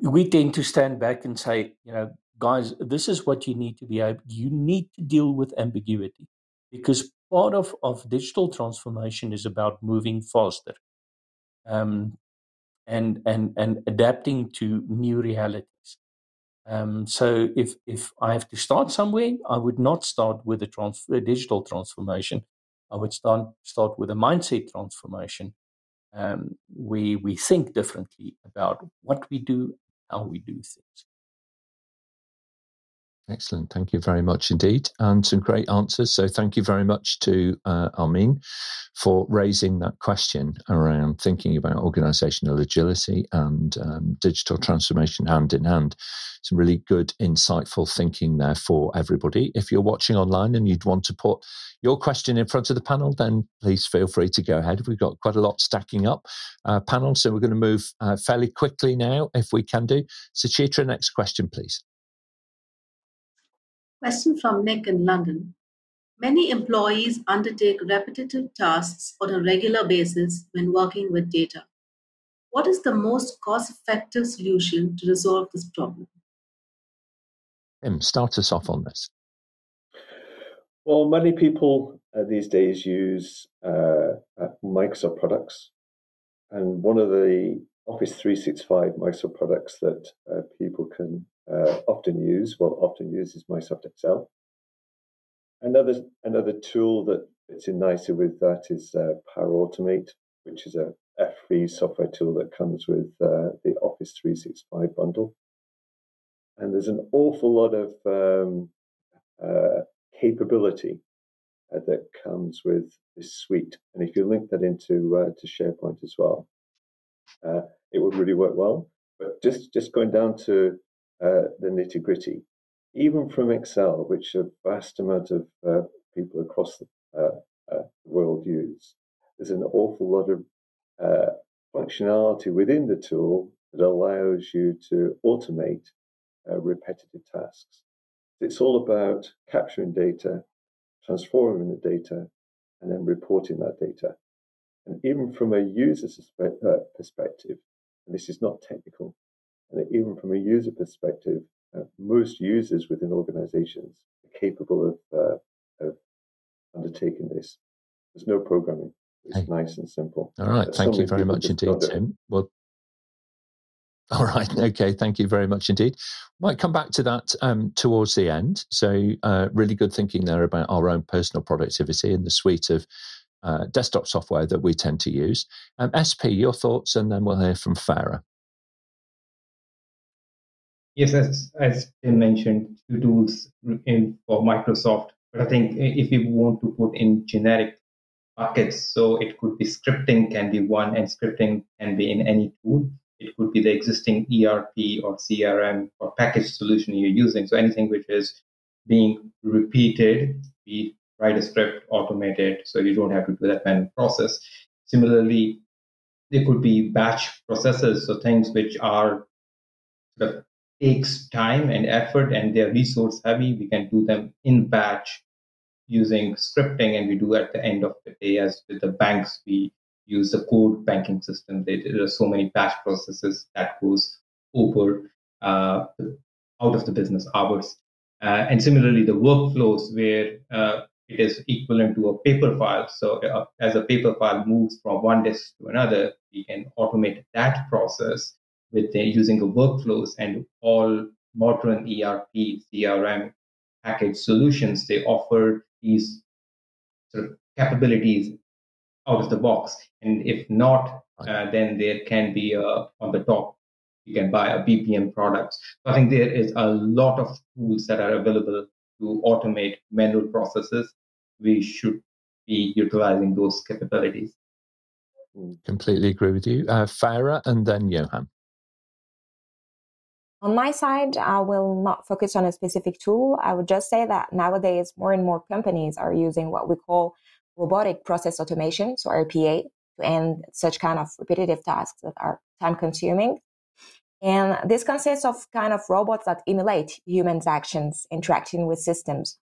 we tend to stand back and say, you know, guys, this is what you need to be able. You need to deal with ambiguity because part of of digital transformation is about moving faster, um, and and and adapting to new realities. Um, so if if I have to start somewhere, I would not start with a, trans- a digital transformation. I would start start with a mindset transformation. Um, we we think differently about what we do, how we do things. Excellent. Thank you very much indeed. And some great answers. So, thank you very much to uh, Armin for raising that question around thinking about organizational agility and um, digital transformation hand in hand. Some really good, insightful thinking there for everybody. If you're watching online and you'd want to put your question in front of the panel, then please feel free to go ahead. We've got quite a lot stacking up uh, panel, so we're going to move uh, fairly quickly now, if we can do. Suchitra, next question, please. Question from Nick in London. Many employees undertake repetitive tasks on a regular basis when working with data. What is the most cost effective solution to resolve this problem? Tim, start us off on this. Well, many people uh, these days use uh, uh, Microsoft products. And one of the Office 365 Microsoft products that uh, people can uh, often use, well, often use is Microsoft Excel. Another another tool that fits in nicely with that is uh, Power Automate, which is a, a free software tool that comes with uh, the Office 365 bundle. And there's an awful lot of um, uh, capability uh, that comes with this suite. And if you link that into uh, to SharePoint as well, it would really work well. But just just going down to uh, the nitty gritty, even from Excel, which a vast amount of uh, people across the uh, uh, world use. There's an awful lot of functionality within the tool that allows you to automate repetitive tasks. It's all about capturing data, transforming the data, and then reporting that data. And even from a user's perspective, and this is not technical, and even from a user perspective, uh, most users within organizations are capable of, uh, of undertaking this. There's no programming. It's hey. nice and simple. All right. Thank you very much indeed, Tim. Well, all right. [LAUGHS] Okay. Thank you very much indeed. Might come back to that um, towards the end. So, uh, really good thinking there about our own personal productivity and the suite of uh, desktop software that we tend to use. Um, SP, your thoughts, and then we'll hear from Farah. Yes, as, as Tim mentioned, two tools in for Microsoft. But I think if you want to put in generic buckets, so it could be scripting can be one, and scripting can be in any tool. It could be the existing ERP or CRM or package solution you're using. So anything which is being repeated, be write a script, automate it, so you don't have to do that manual process. Similarly, there could be batch processes, so things which are takes time and effort and they're resource heavy. We can do them in batch using scripting, and we do at the end of the day. As with the banks, we use the core banking system. There are so many batch processes that goes over uh, out of the business hours. Uh, and similarly, the workflows where uh, it is equivalent to a paper file. So uh, as a paper file moves from one disk to another, we can automate that process with the, using the workflows and all modern ERP, CRM package solutions. They offer these sort of capabilities out of the box. And if not, uh, then there can be a, on the top, you can buy a BPM product. So I think there is a lot of tools that are available to automate manual processes we should be utilizing those capabilities. Completely agree with you. Uh, Farah and then Johann. On my side, I will not focus on a specific tool. I would just say that nowadays more and more companies are using what we call robotic process automation, so RPA, to end such kind of repetitive tasks that are time consuming. And this consists of kind of robots that emulate humans' actions interacting with systems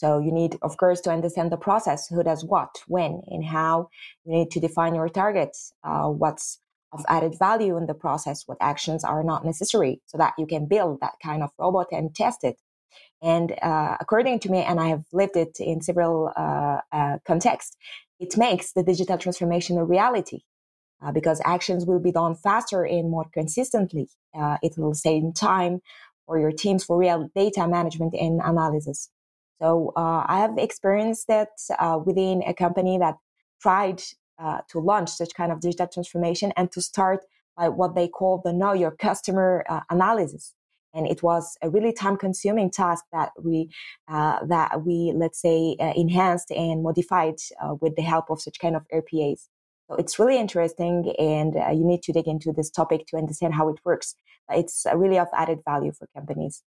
so you need, of course, to understand the process, who does what, when, and how. You need to define your targets, uh, what's of added value in the process, what actions are not necessary, so that you can build that kind of robot and test it. And uh, according to me, and I have lived it in several uh, uh contexts, it makes the digital transformation a reality. Uh, because actions will be done faster and more consistently. Uh, it will save time for your teams for real data management and analysis. So uh, I have experienced that within a company that tried uh, to launch such kind of digital transformation and to start by what they call the know your customer uh, analysis. And it was a really time consuming task that we, uh, that we, let's say, uh, enhanced and modified with the help of such kind of RPAs. So it's really interesting and you need to dig into this topic to understand how it works. It's really of added value for companies.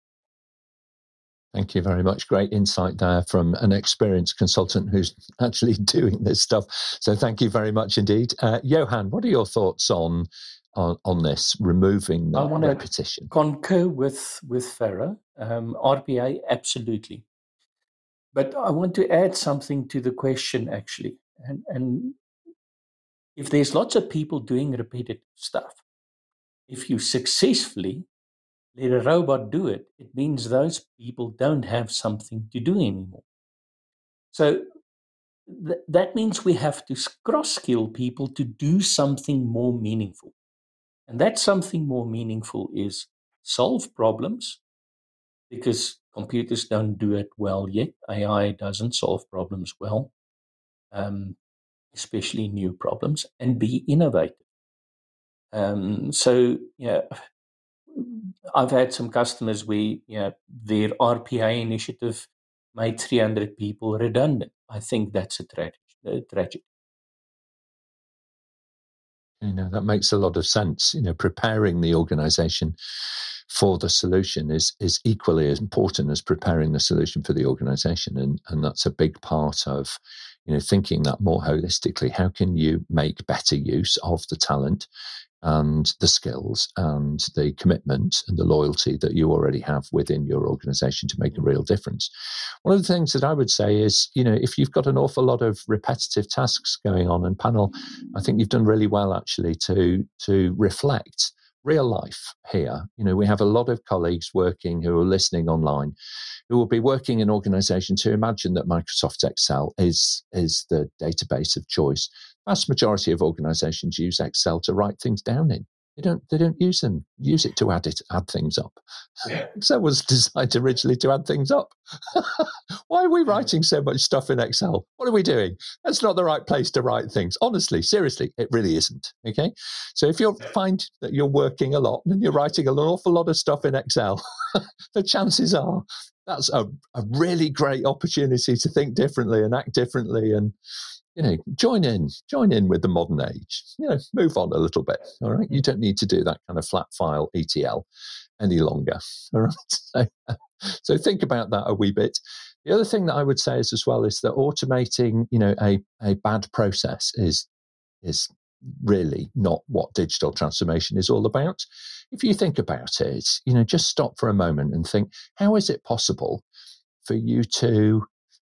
Thank you very much. Great insight there from an experienced consultant who's [LAUGHS] actually doing this stuff. So thank you very much indeed. Uh, Johann, what are your thoughts on on, on this, removing the I want repetition? To concur with, with Farah. Um, RPA, absolutely. But I want to add something to the question actually. And, and if there's lots of people doing repetitive stuff, if you successfully let a robot do it, it means those people don't have something to do anymore. So th- that means we have to cross skill people to do something more meaningful. And that something more meaningful is solve problems because computers don't do it well yet. AI doesn't solve problems well, um, especially new problems, and be innovative. Um, so, yeah, I've had some customers where you know, their RPA initiative made 300 people redundant. I think that's a, tra- a tragedy. You know, that makes a lot of sense. You know, preparing the organization for the solution is is equally as important as preparing the solution for the organization. And and that's a big part of, you know, thinking that more holistically. How can you make better use of the talent and the skills and the commitment and the loyalty that you already have within your organization to make a mm-hmm. real difference. One of the things that I would say is, you know, if you've got an awful lot of repetitive tasks going on and panel, I think you've done really well actually to to reflect real life here. You know, we have a lot of colleagues working who are listening online who will be working in organizations who imagine that Microsoft Excel is, is the database of choice vast majority of organizations use Excel to write things down in. They don't they don't use them use it to add it add things up. Excel [LAUGHS] was designed originally to add things up. [LAUGHS] Why are we writing so much stuff in Excel? What are we doing? That's not the right place to write things. Honestly, seriously, it really isn't. Okay. So if you find that you're working a lot and you're writing an awful lot of stuff in Excel, [LAUGHS] the chances are that's a, a really great opportunity to think differently and act differently and you know, join in, join in with the modern age. You know, move on a little bit. All right, you don't need to do that kind of flat file ETL any longer. [LAUGHS] All right, so, [LAUGHS] so think about that a wee bit. The other thing that I would say is as well is that automating, you know, a a bad process is is really not what digital transformation is all about. If you think about it, you know, just stop for a moment and think, how is it possible for you to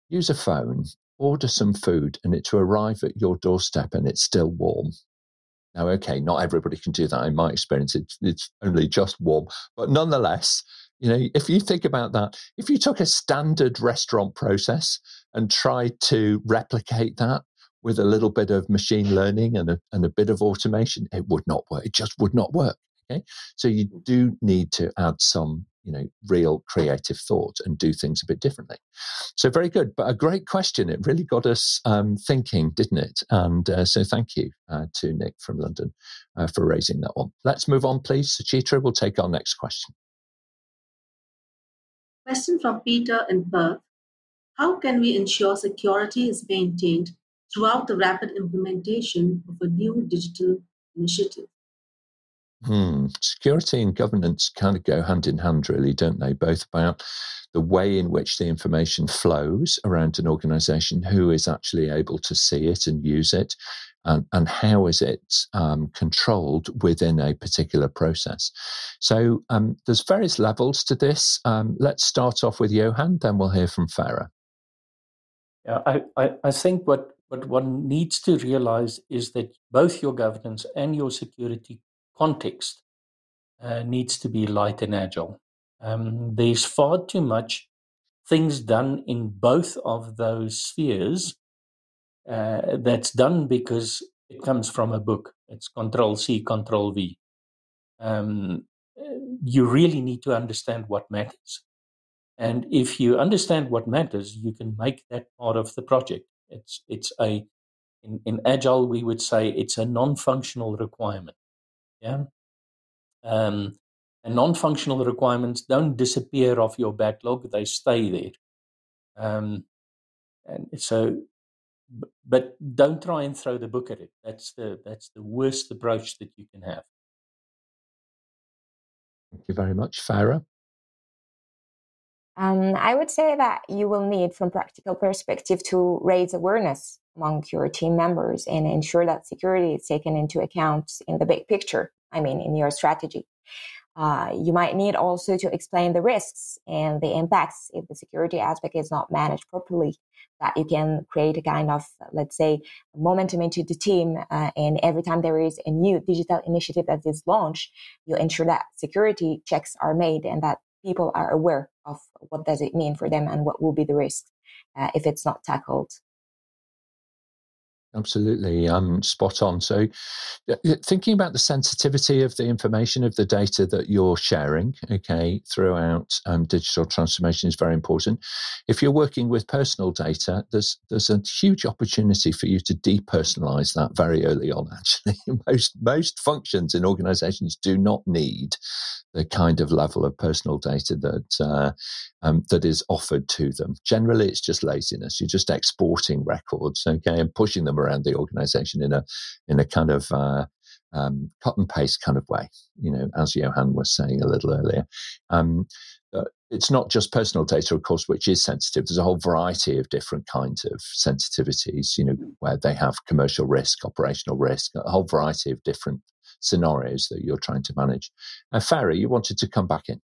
use a phone order some food and it to arrive at your doorstep and it's still warm. Now, okay, not everybody can do that. In my experience, it's, it's only just warm. But nonetheless, you know, if you think about that, if you took a standard restaurant process and tried to replicate that with a little bit of machine learning and a, and a bit of automation, it would not work. It just would not work. Okay. So you mm. do need to add some, you know, real creative thought and do things a bit differently. So very good, but a great question. It really got us um, thinking, didn't it? And uh, so thank you uh, to Nick from London uh, for raising that one. Let's move on, please. Suchitra, we'll take our next question. Question from Peter in Perth. How can we ensure security is maintained throughout the rapid implementation of a new digital initiative? Hmm. Security and governance kind of go hand in hand, really, don't they? Both about the way in which the information flows around an organization, who is actually able to see it and use it, and, and how is it um, controlled within a particular process. So um, there's various levels to this. Um, let's start off with Johann, then we'll hear from Farah. Yeah, I, I, I think what, what one needs to realize is that both your governance and your security context uh, needs to be light and agile. Um, there's far too much things done in both of those spheres uh, that's done because it comes from a book. It's Control C, Control V. Um, you really need to understand what matters. And if you understand what matters, you can make that part of the project. It's it's a in, in agile we would say it's a non-functional requirement. Yeah. Um, and non-functional requirements don't disappear off your backlog; they stay there. Um, and so, but don't try and throw the book at it. That's the that's the worst approach that you can have. Thank you very much, Farah. Um, I would say that you will need, from practical perspective, to raise awareness among your team members and ensure that security is taken into account in the big picture. I mean, in your strategy. Uh, you might need also to explain the risks and the impacts if the security aspect is not managed properly. That you can create a kind of, let's say, momentum into the team. Uh, and every time there is a new digital initiative that is launched, you ensure that security checks are made and that people are aware of what does it mean for them and what will be the risk uh, if it's not tackled Absolutely, um, spot on. So, thinking about the sensitivity of the information of the data that you're sharing, okay, throughout um, digital transformation is very important. If you're working with personal data, there's there's a huge opportunity for you to depersonalize that very early on. [LAUGHS] Actually, most most functions in organizations do not need the kind of level of personal data that uh, um, that is offered to them. Generally, it's just laziness. You're just exporting records, okay, and pushing them around the organization in a in a kind of uh, um, cut and paste kind of way. You know, as Johann was saying a little earlier. Um, uh, it's not just personal data, of course, which is sensitive. There's a whole variety of different kinds of sensitivities, you know, where they have commercial risk, operational risk, a whole variety of different scenarios that you're trying to manage. Uh, Farah, you wanted to come back in.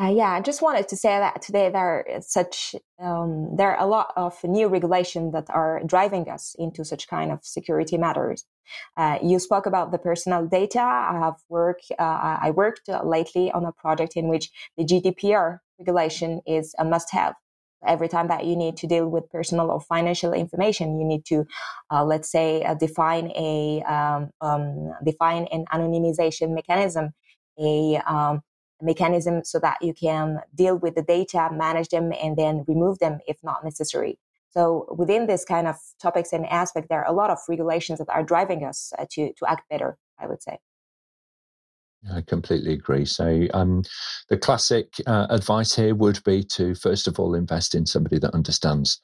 Uh, yeah, I just wanted to say that today there are such um, there are a lot of new regulations that are driving us into such kind of security matters. Uh, you spoke about the personal data. I have worked. Uh, I worked lately on a project in which the GDPR regulation is a must-have. Every time that you need to deal with personal or financial information, you need to, uh, let's say, uh, define a um, um, define an anonymization mechanism, a um, mechanism so that you can deal with the data, manage them, and then remove them if not necessary. So within this kind of topics and aspect, there are a lot of regulations that are driving us uh, to to act better. I would say. I completely agree. So, um, the classic uh, advice here would be to first of all invest in somebody that understands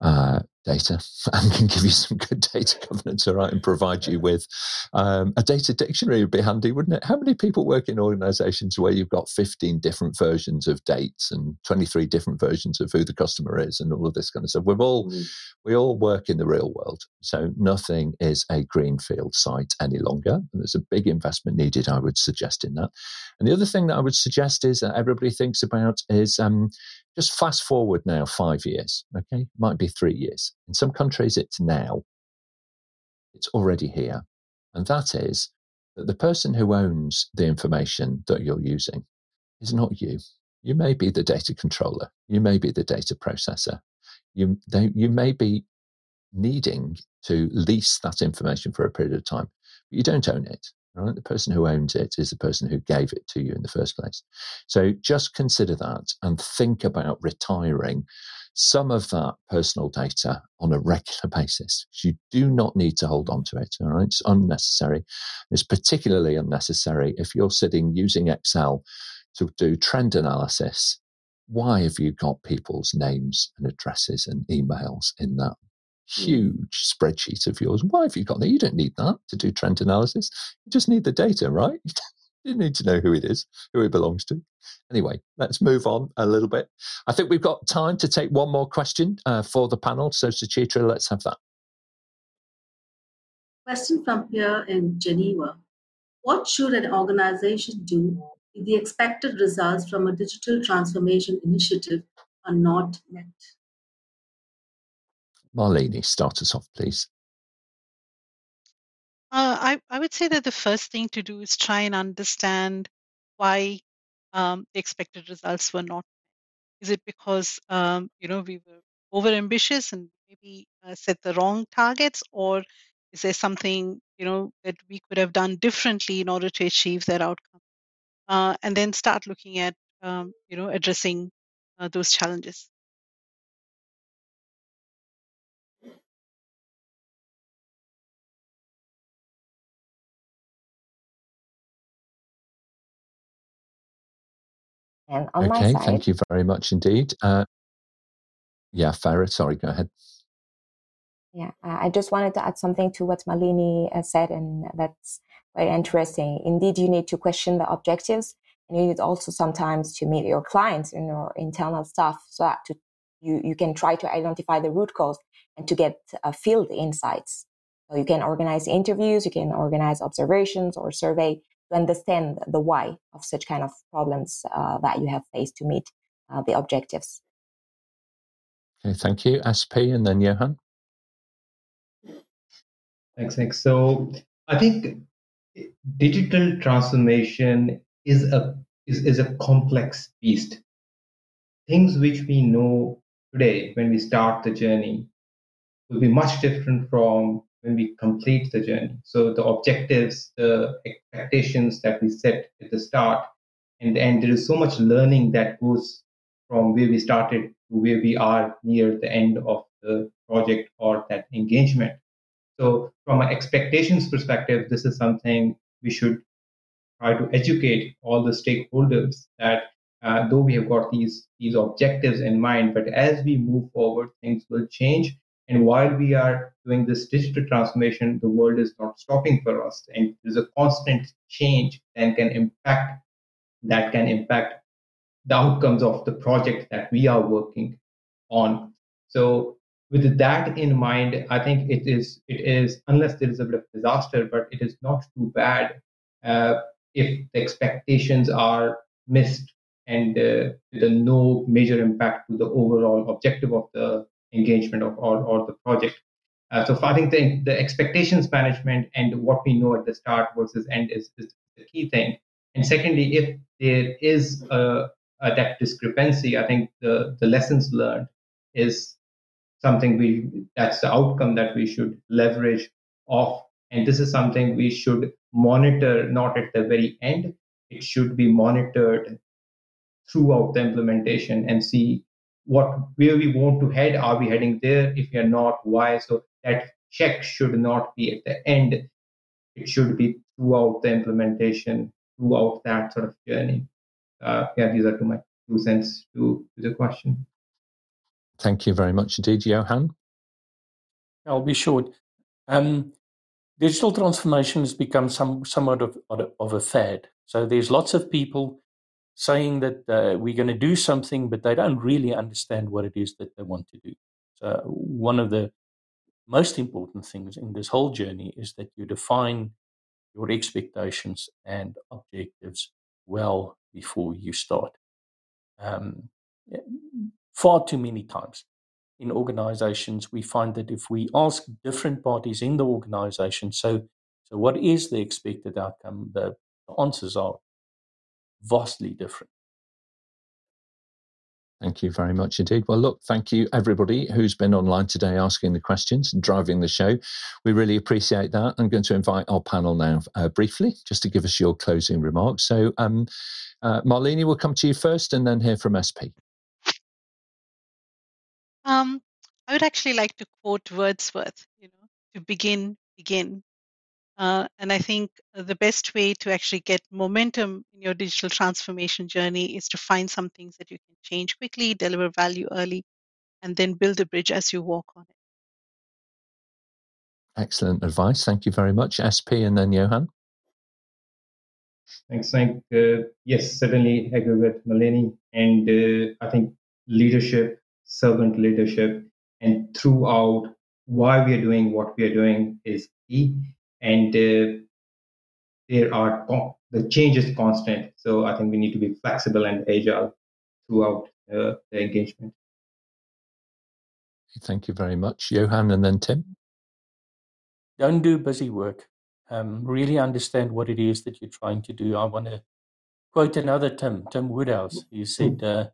uh, data [LAUGHS] and can give you some good data governance, all right, and provide you with um, a data dictionary would be handy, wouldn't it? How many people work in organizations where you've got 15 different versions of dates and 23 different versions of who the customer is and all of this kind of stuff? We've all, mm. we all work in the real world. So nothing is a greenfield site any longer. And there's a big investment needed, I would suggest, in that. And the other thing that I would suggest is that everybody thinks about is um, just fast forward now five years, okay? Might be three years. In some countries, it's now. It's already here. And that is that the person who owns the information that you're using is not you. You may be the data controller. You may be the data processor. You, they, you may be needing to lease that information for a period of time, but you don't own it. Right? The person who owns it is the person who gave it to you in the first place. So just consider that and think about retiring some of that personal data on a regular [LAUGHS] basis. You do not need to hold on to it. All right. It's unnecessary. It's particularly unnecessary if you're sitting using Excel to do trend analysis. Why have you got people's names and addresses and emails in that. Huge spreadsheet of yours? Why have you got that? You don't need that to do trend analysis. You just need the data, right? [LAUGHS] You need to know who it is, who it belongs to. Anyway, let's move on a little bit. I think we've got time to take one more question uh, for the panel. So, Suchitra, let's have that. Question from Pierre in Geneva. What should an organization do if the expected results from a digital transformation initiative are not met? Malini, start us off, please. Uh, I, I would say that the first thing to do is try and understand why um, the expected results were not. Is it because um, you know we were over ambitious and maybe uh, set the wrong targets, or is there something you know that we could have done differently in order to achieve that outcome? Uh, and then start looking at um, you know addressing uh, those challenges. On okay, my side, thank you very much indeed. Uh, yeah, Farah, sorry, go ahead. Yeah, I just wanted to add something to what Malini uh, said, and that's very interesting. Indeed, you need to question the objectives, and you need also sometimes to meet your clients and your internal staff so that to, you, you can try to identify the root cause and to get uh, field insights. So you can organize interviews, you can organize observations or survey to understand the why of such kind of problems uh, that you have faced to meet uh, the objectives. Okay, thank you. SP and then Johann. Thanks, Nick. So I think digital transformation is a is, is a complex beast. Things which we know today when we start the journey will be much different from when we complete the journey. So the objectives, the expectations that we set at the start, and and there is so much learning that goes from where we started to where we are near the end of the project or that engagement. So from an expectations perspective, this is something we should try to educate all the stakeholders that uh, though we have got these these objectives in mind, but as we move forward, things will change and while we are doing this digital transformation, the world is not stopping for us. And there's a constant change that can impact that can impact the outcomes of the project that we are working on. So with that in mind, I think it is it is unless there is a bit of disaster, but it is not too bad uh, if the expectations are missed and uh, the no major impact to the overall objective of the engagement of or, or the project. Uh, so I think the, the expectations management and what we know at the start versus end is, is the key thing. And secondly, if there is a, a, that discrepancy, I think the, the lessons learned is something we that's the outcome that we should leverage off. And this is something we should monitor not at the very end. It should be monitored throughout the implementation and see what where we want to head are we heading there? If we are not why? So that check should not be at the end. It should be throughout the implementation throughout that sort of journey. Uh, yeah these are two my two cents to, to the question. Thank you very much indeed johann. I'll be short. Um, digital transformation has become some somewhat of, of a fad. So there's lots of people saying that uh, we're going to do something, but they don't really understand what it is that they want to do. So, one of the most important things in this whole journey is that you define your expectations and objectives well before you start. Um, far too many times in organizations, we find that if we ask different parties in the organization, so so what is the expected outcome? The, the answers are vastly different. Thank you very much indeed. Well, look, thank you everybody who's been online today asking the questions and driving the show. We really appreciate that. I'm going to invite our panel now uh, briefly just to give us your closing remarks. So, um, uh, Malini, we'll come to you first and then hear from SP. Um, I would actually like to quote Wordsworth, you know, to begin, begin. Uh, and I think the best way to actually get momentum in your digital transformation journey is to find some things that you can change quickly, deliver value early, and then build a bridge as you walk on it. Excellent advice. Thank you very much, SP, and then Johann. Thanks, Frank. Uh, yes, certainly agree with Malini. And uh, I think leadership, servant leadership, and throughout why we are doing what we are doing is key and uh, there are the change is constant. So I think we need to be flexible and agile throughout uh, the engagement. Thank you very much, Johann, and then Tim. Don't do busy work. Um, really understand what it is that you're trying to do. I want to quote another Tim, Tim Woodhouse. He said, uh,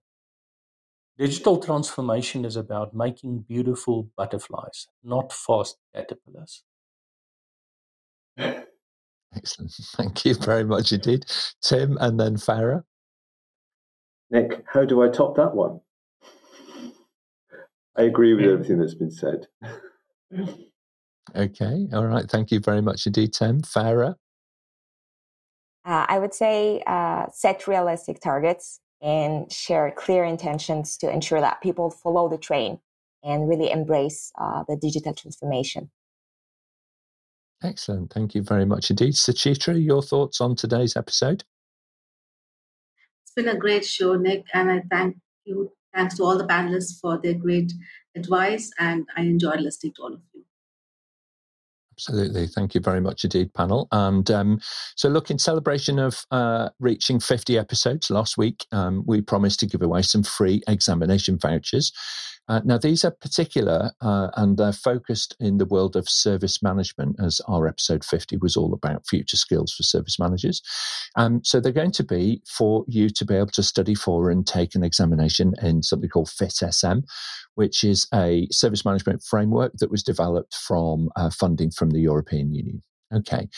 "Digital transformation is about making beautiful butterflies, not fast caterpillars." Excellent. [LAUGHS] Thank you very much indeed. Tim and then Farah. Nick, how do I top that one? I agree with everything that's been said. okay. All right. Thank you very much indeed, Tim. Farah? Uh, I would say uh, set realistic targets and share clear intentions to ensure that people follow the train and really embrace uh, the digital transformation. Excellent. Thank you very much indeed. Suchitra, your thoughts on today's episode? It's been a great show, Nick, and I thank you. Thanks to all the panelists for their great advice, and I enjoyed listening to all of you. Absolutely. Thank you very much indeed, panel. And um, so, look, in celebration of uh, reaching 50 episodes last week, um, we promised to give away some free examination vouchers. Uh, now, these are particular uh, and they're focused in the world of service management, as our episode 50 was all about future skills for service managers. Um, so, they're going to be for you to be able to study for and take an examination in something called FIT-SM, which is a service management framework that was developed from uh, funding from the European Union. Okay.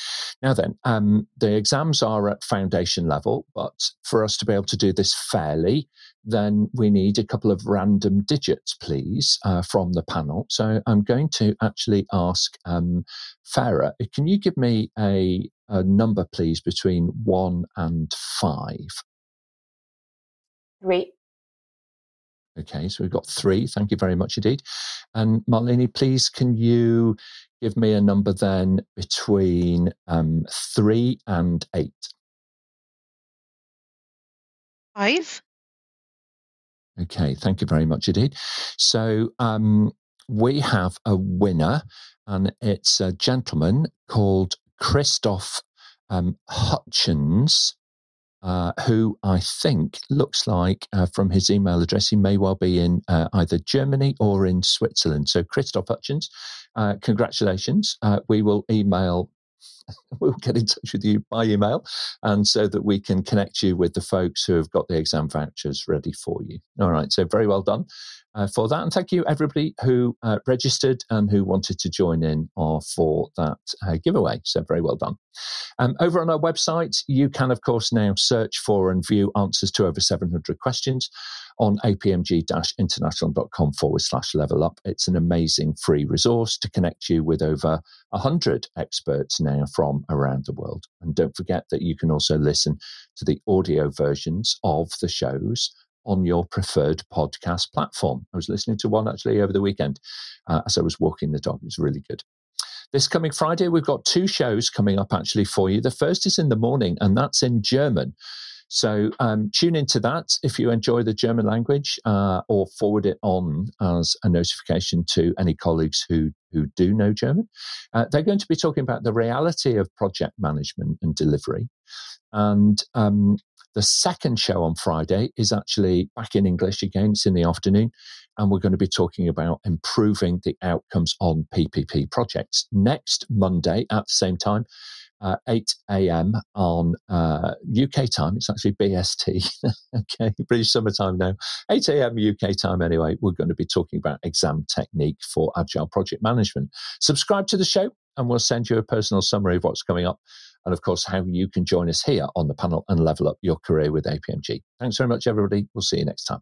Now then, um, the exams are at foundation level, but for us to be able to do this fairly, then we need a couple of random digits, please, uh, from the panel. So I'm going to actually ask um, Farah, can you give me a, a number, please, between one and five? Three. Okay, so we've got three. Thank you very much indeed. And Malini, please, can you give me a number then between um, three and eight? Five. Okay, thank you very much indeed. So um, we have a winner, and it's a gentleman called Christoph um, Hutchins. Uh, who I think looks like, uh, from his email address, he may well be in uh, either Germany or in Switzerland. So, Christoph Hutchins, uh, congratulations. Uh, we will email [LAUGHS] we'll get in touch with you by email and so that we can connect you with the folks who have got the exam vouchers ready for you. All right, so very well done uh, for that. And thank you, everybody who uh, registered and who wanted to join in or for that uh, giveaway. So very well done. Um, over on our website, you can, of course, now search for and view answers to over 700 questions on apmg-international.com forward slash level up. It's an amazing free resource to connect you with over 100 experts now from around the world. And don't forget that you can also listen to the audio versions of the shows on your preferred podcast platform. I was listening to one actually over the weekend uh, as I was walking the dog. It was really good. This coming Friday, we've got two shows coming up actually for you. The first is in the morning, and that's in German. So um, tune into that if you enjoy the German language, uh, or forward it on as a notification to any colleagues who who do know German. Uh, they're going to be talking about the reality of project management and delivery, and um, the second show on Friday is actually back in English again. It's in the afternoon. And we're going to be talking about improving the outcomes on PPP projects. Next Monday at the same time, uh, 8 a.m. on uh, UK time. It's actually BST, [LAUGHS] okay, British summertime now. 8 a.m. UK time, anyway. We're going to be talking about exam technique for agile project management. Subscribe to the show, and we'll send you a personal summary of what's coming up. And of course, how you can join us here on the panel and level up your career with APMG. Thanks very much, everybody. We'll see you next time.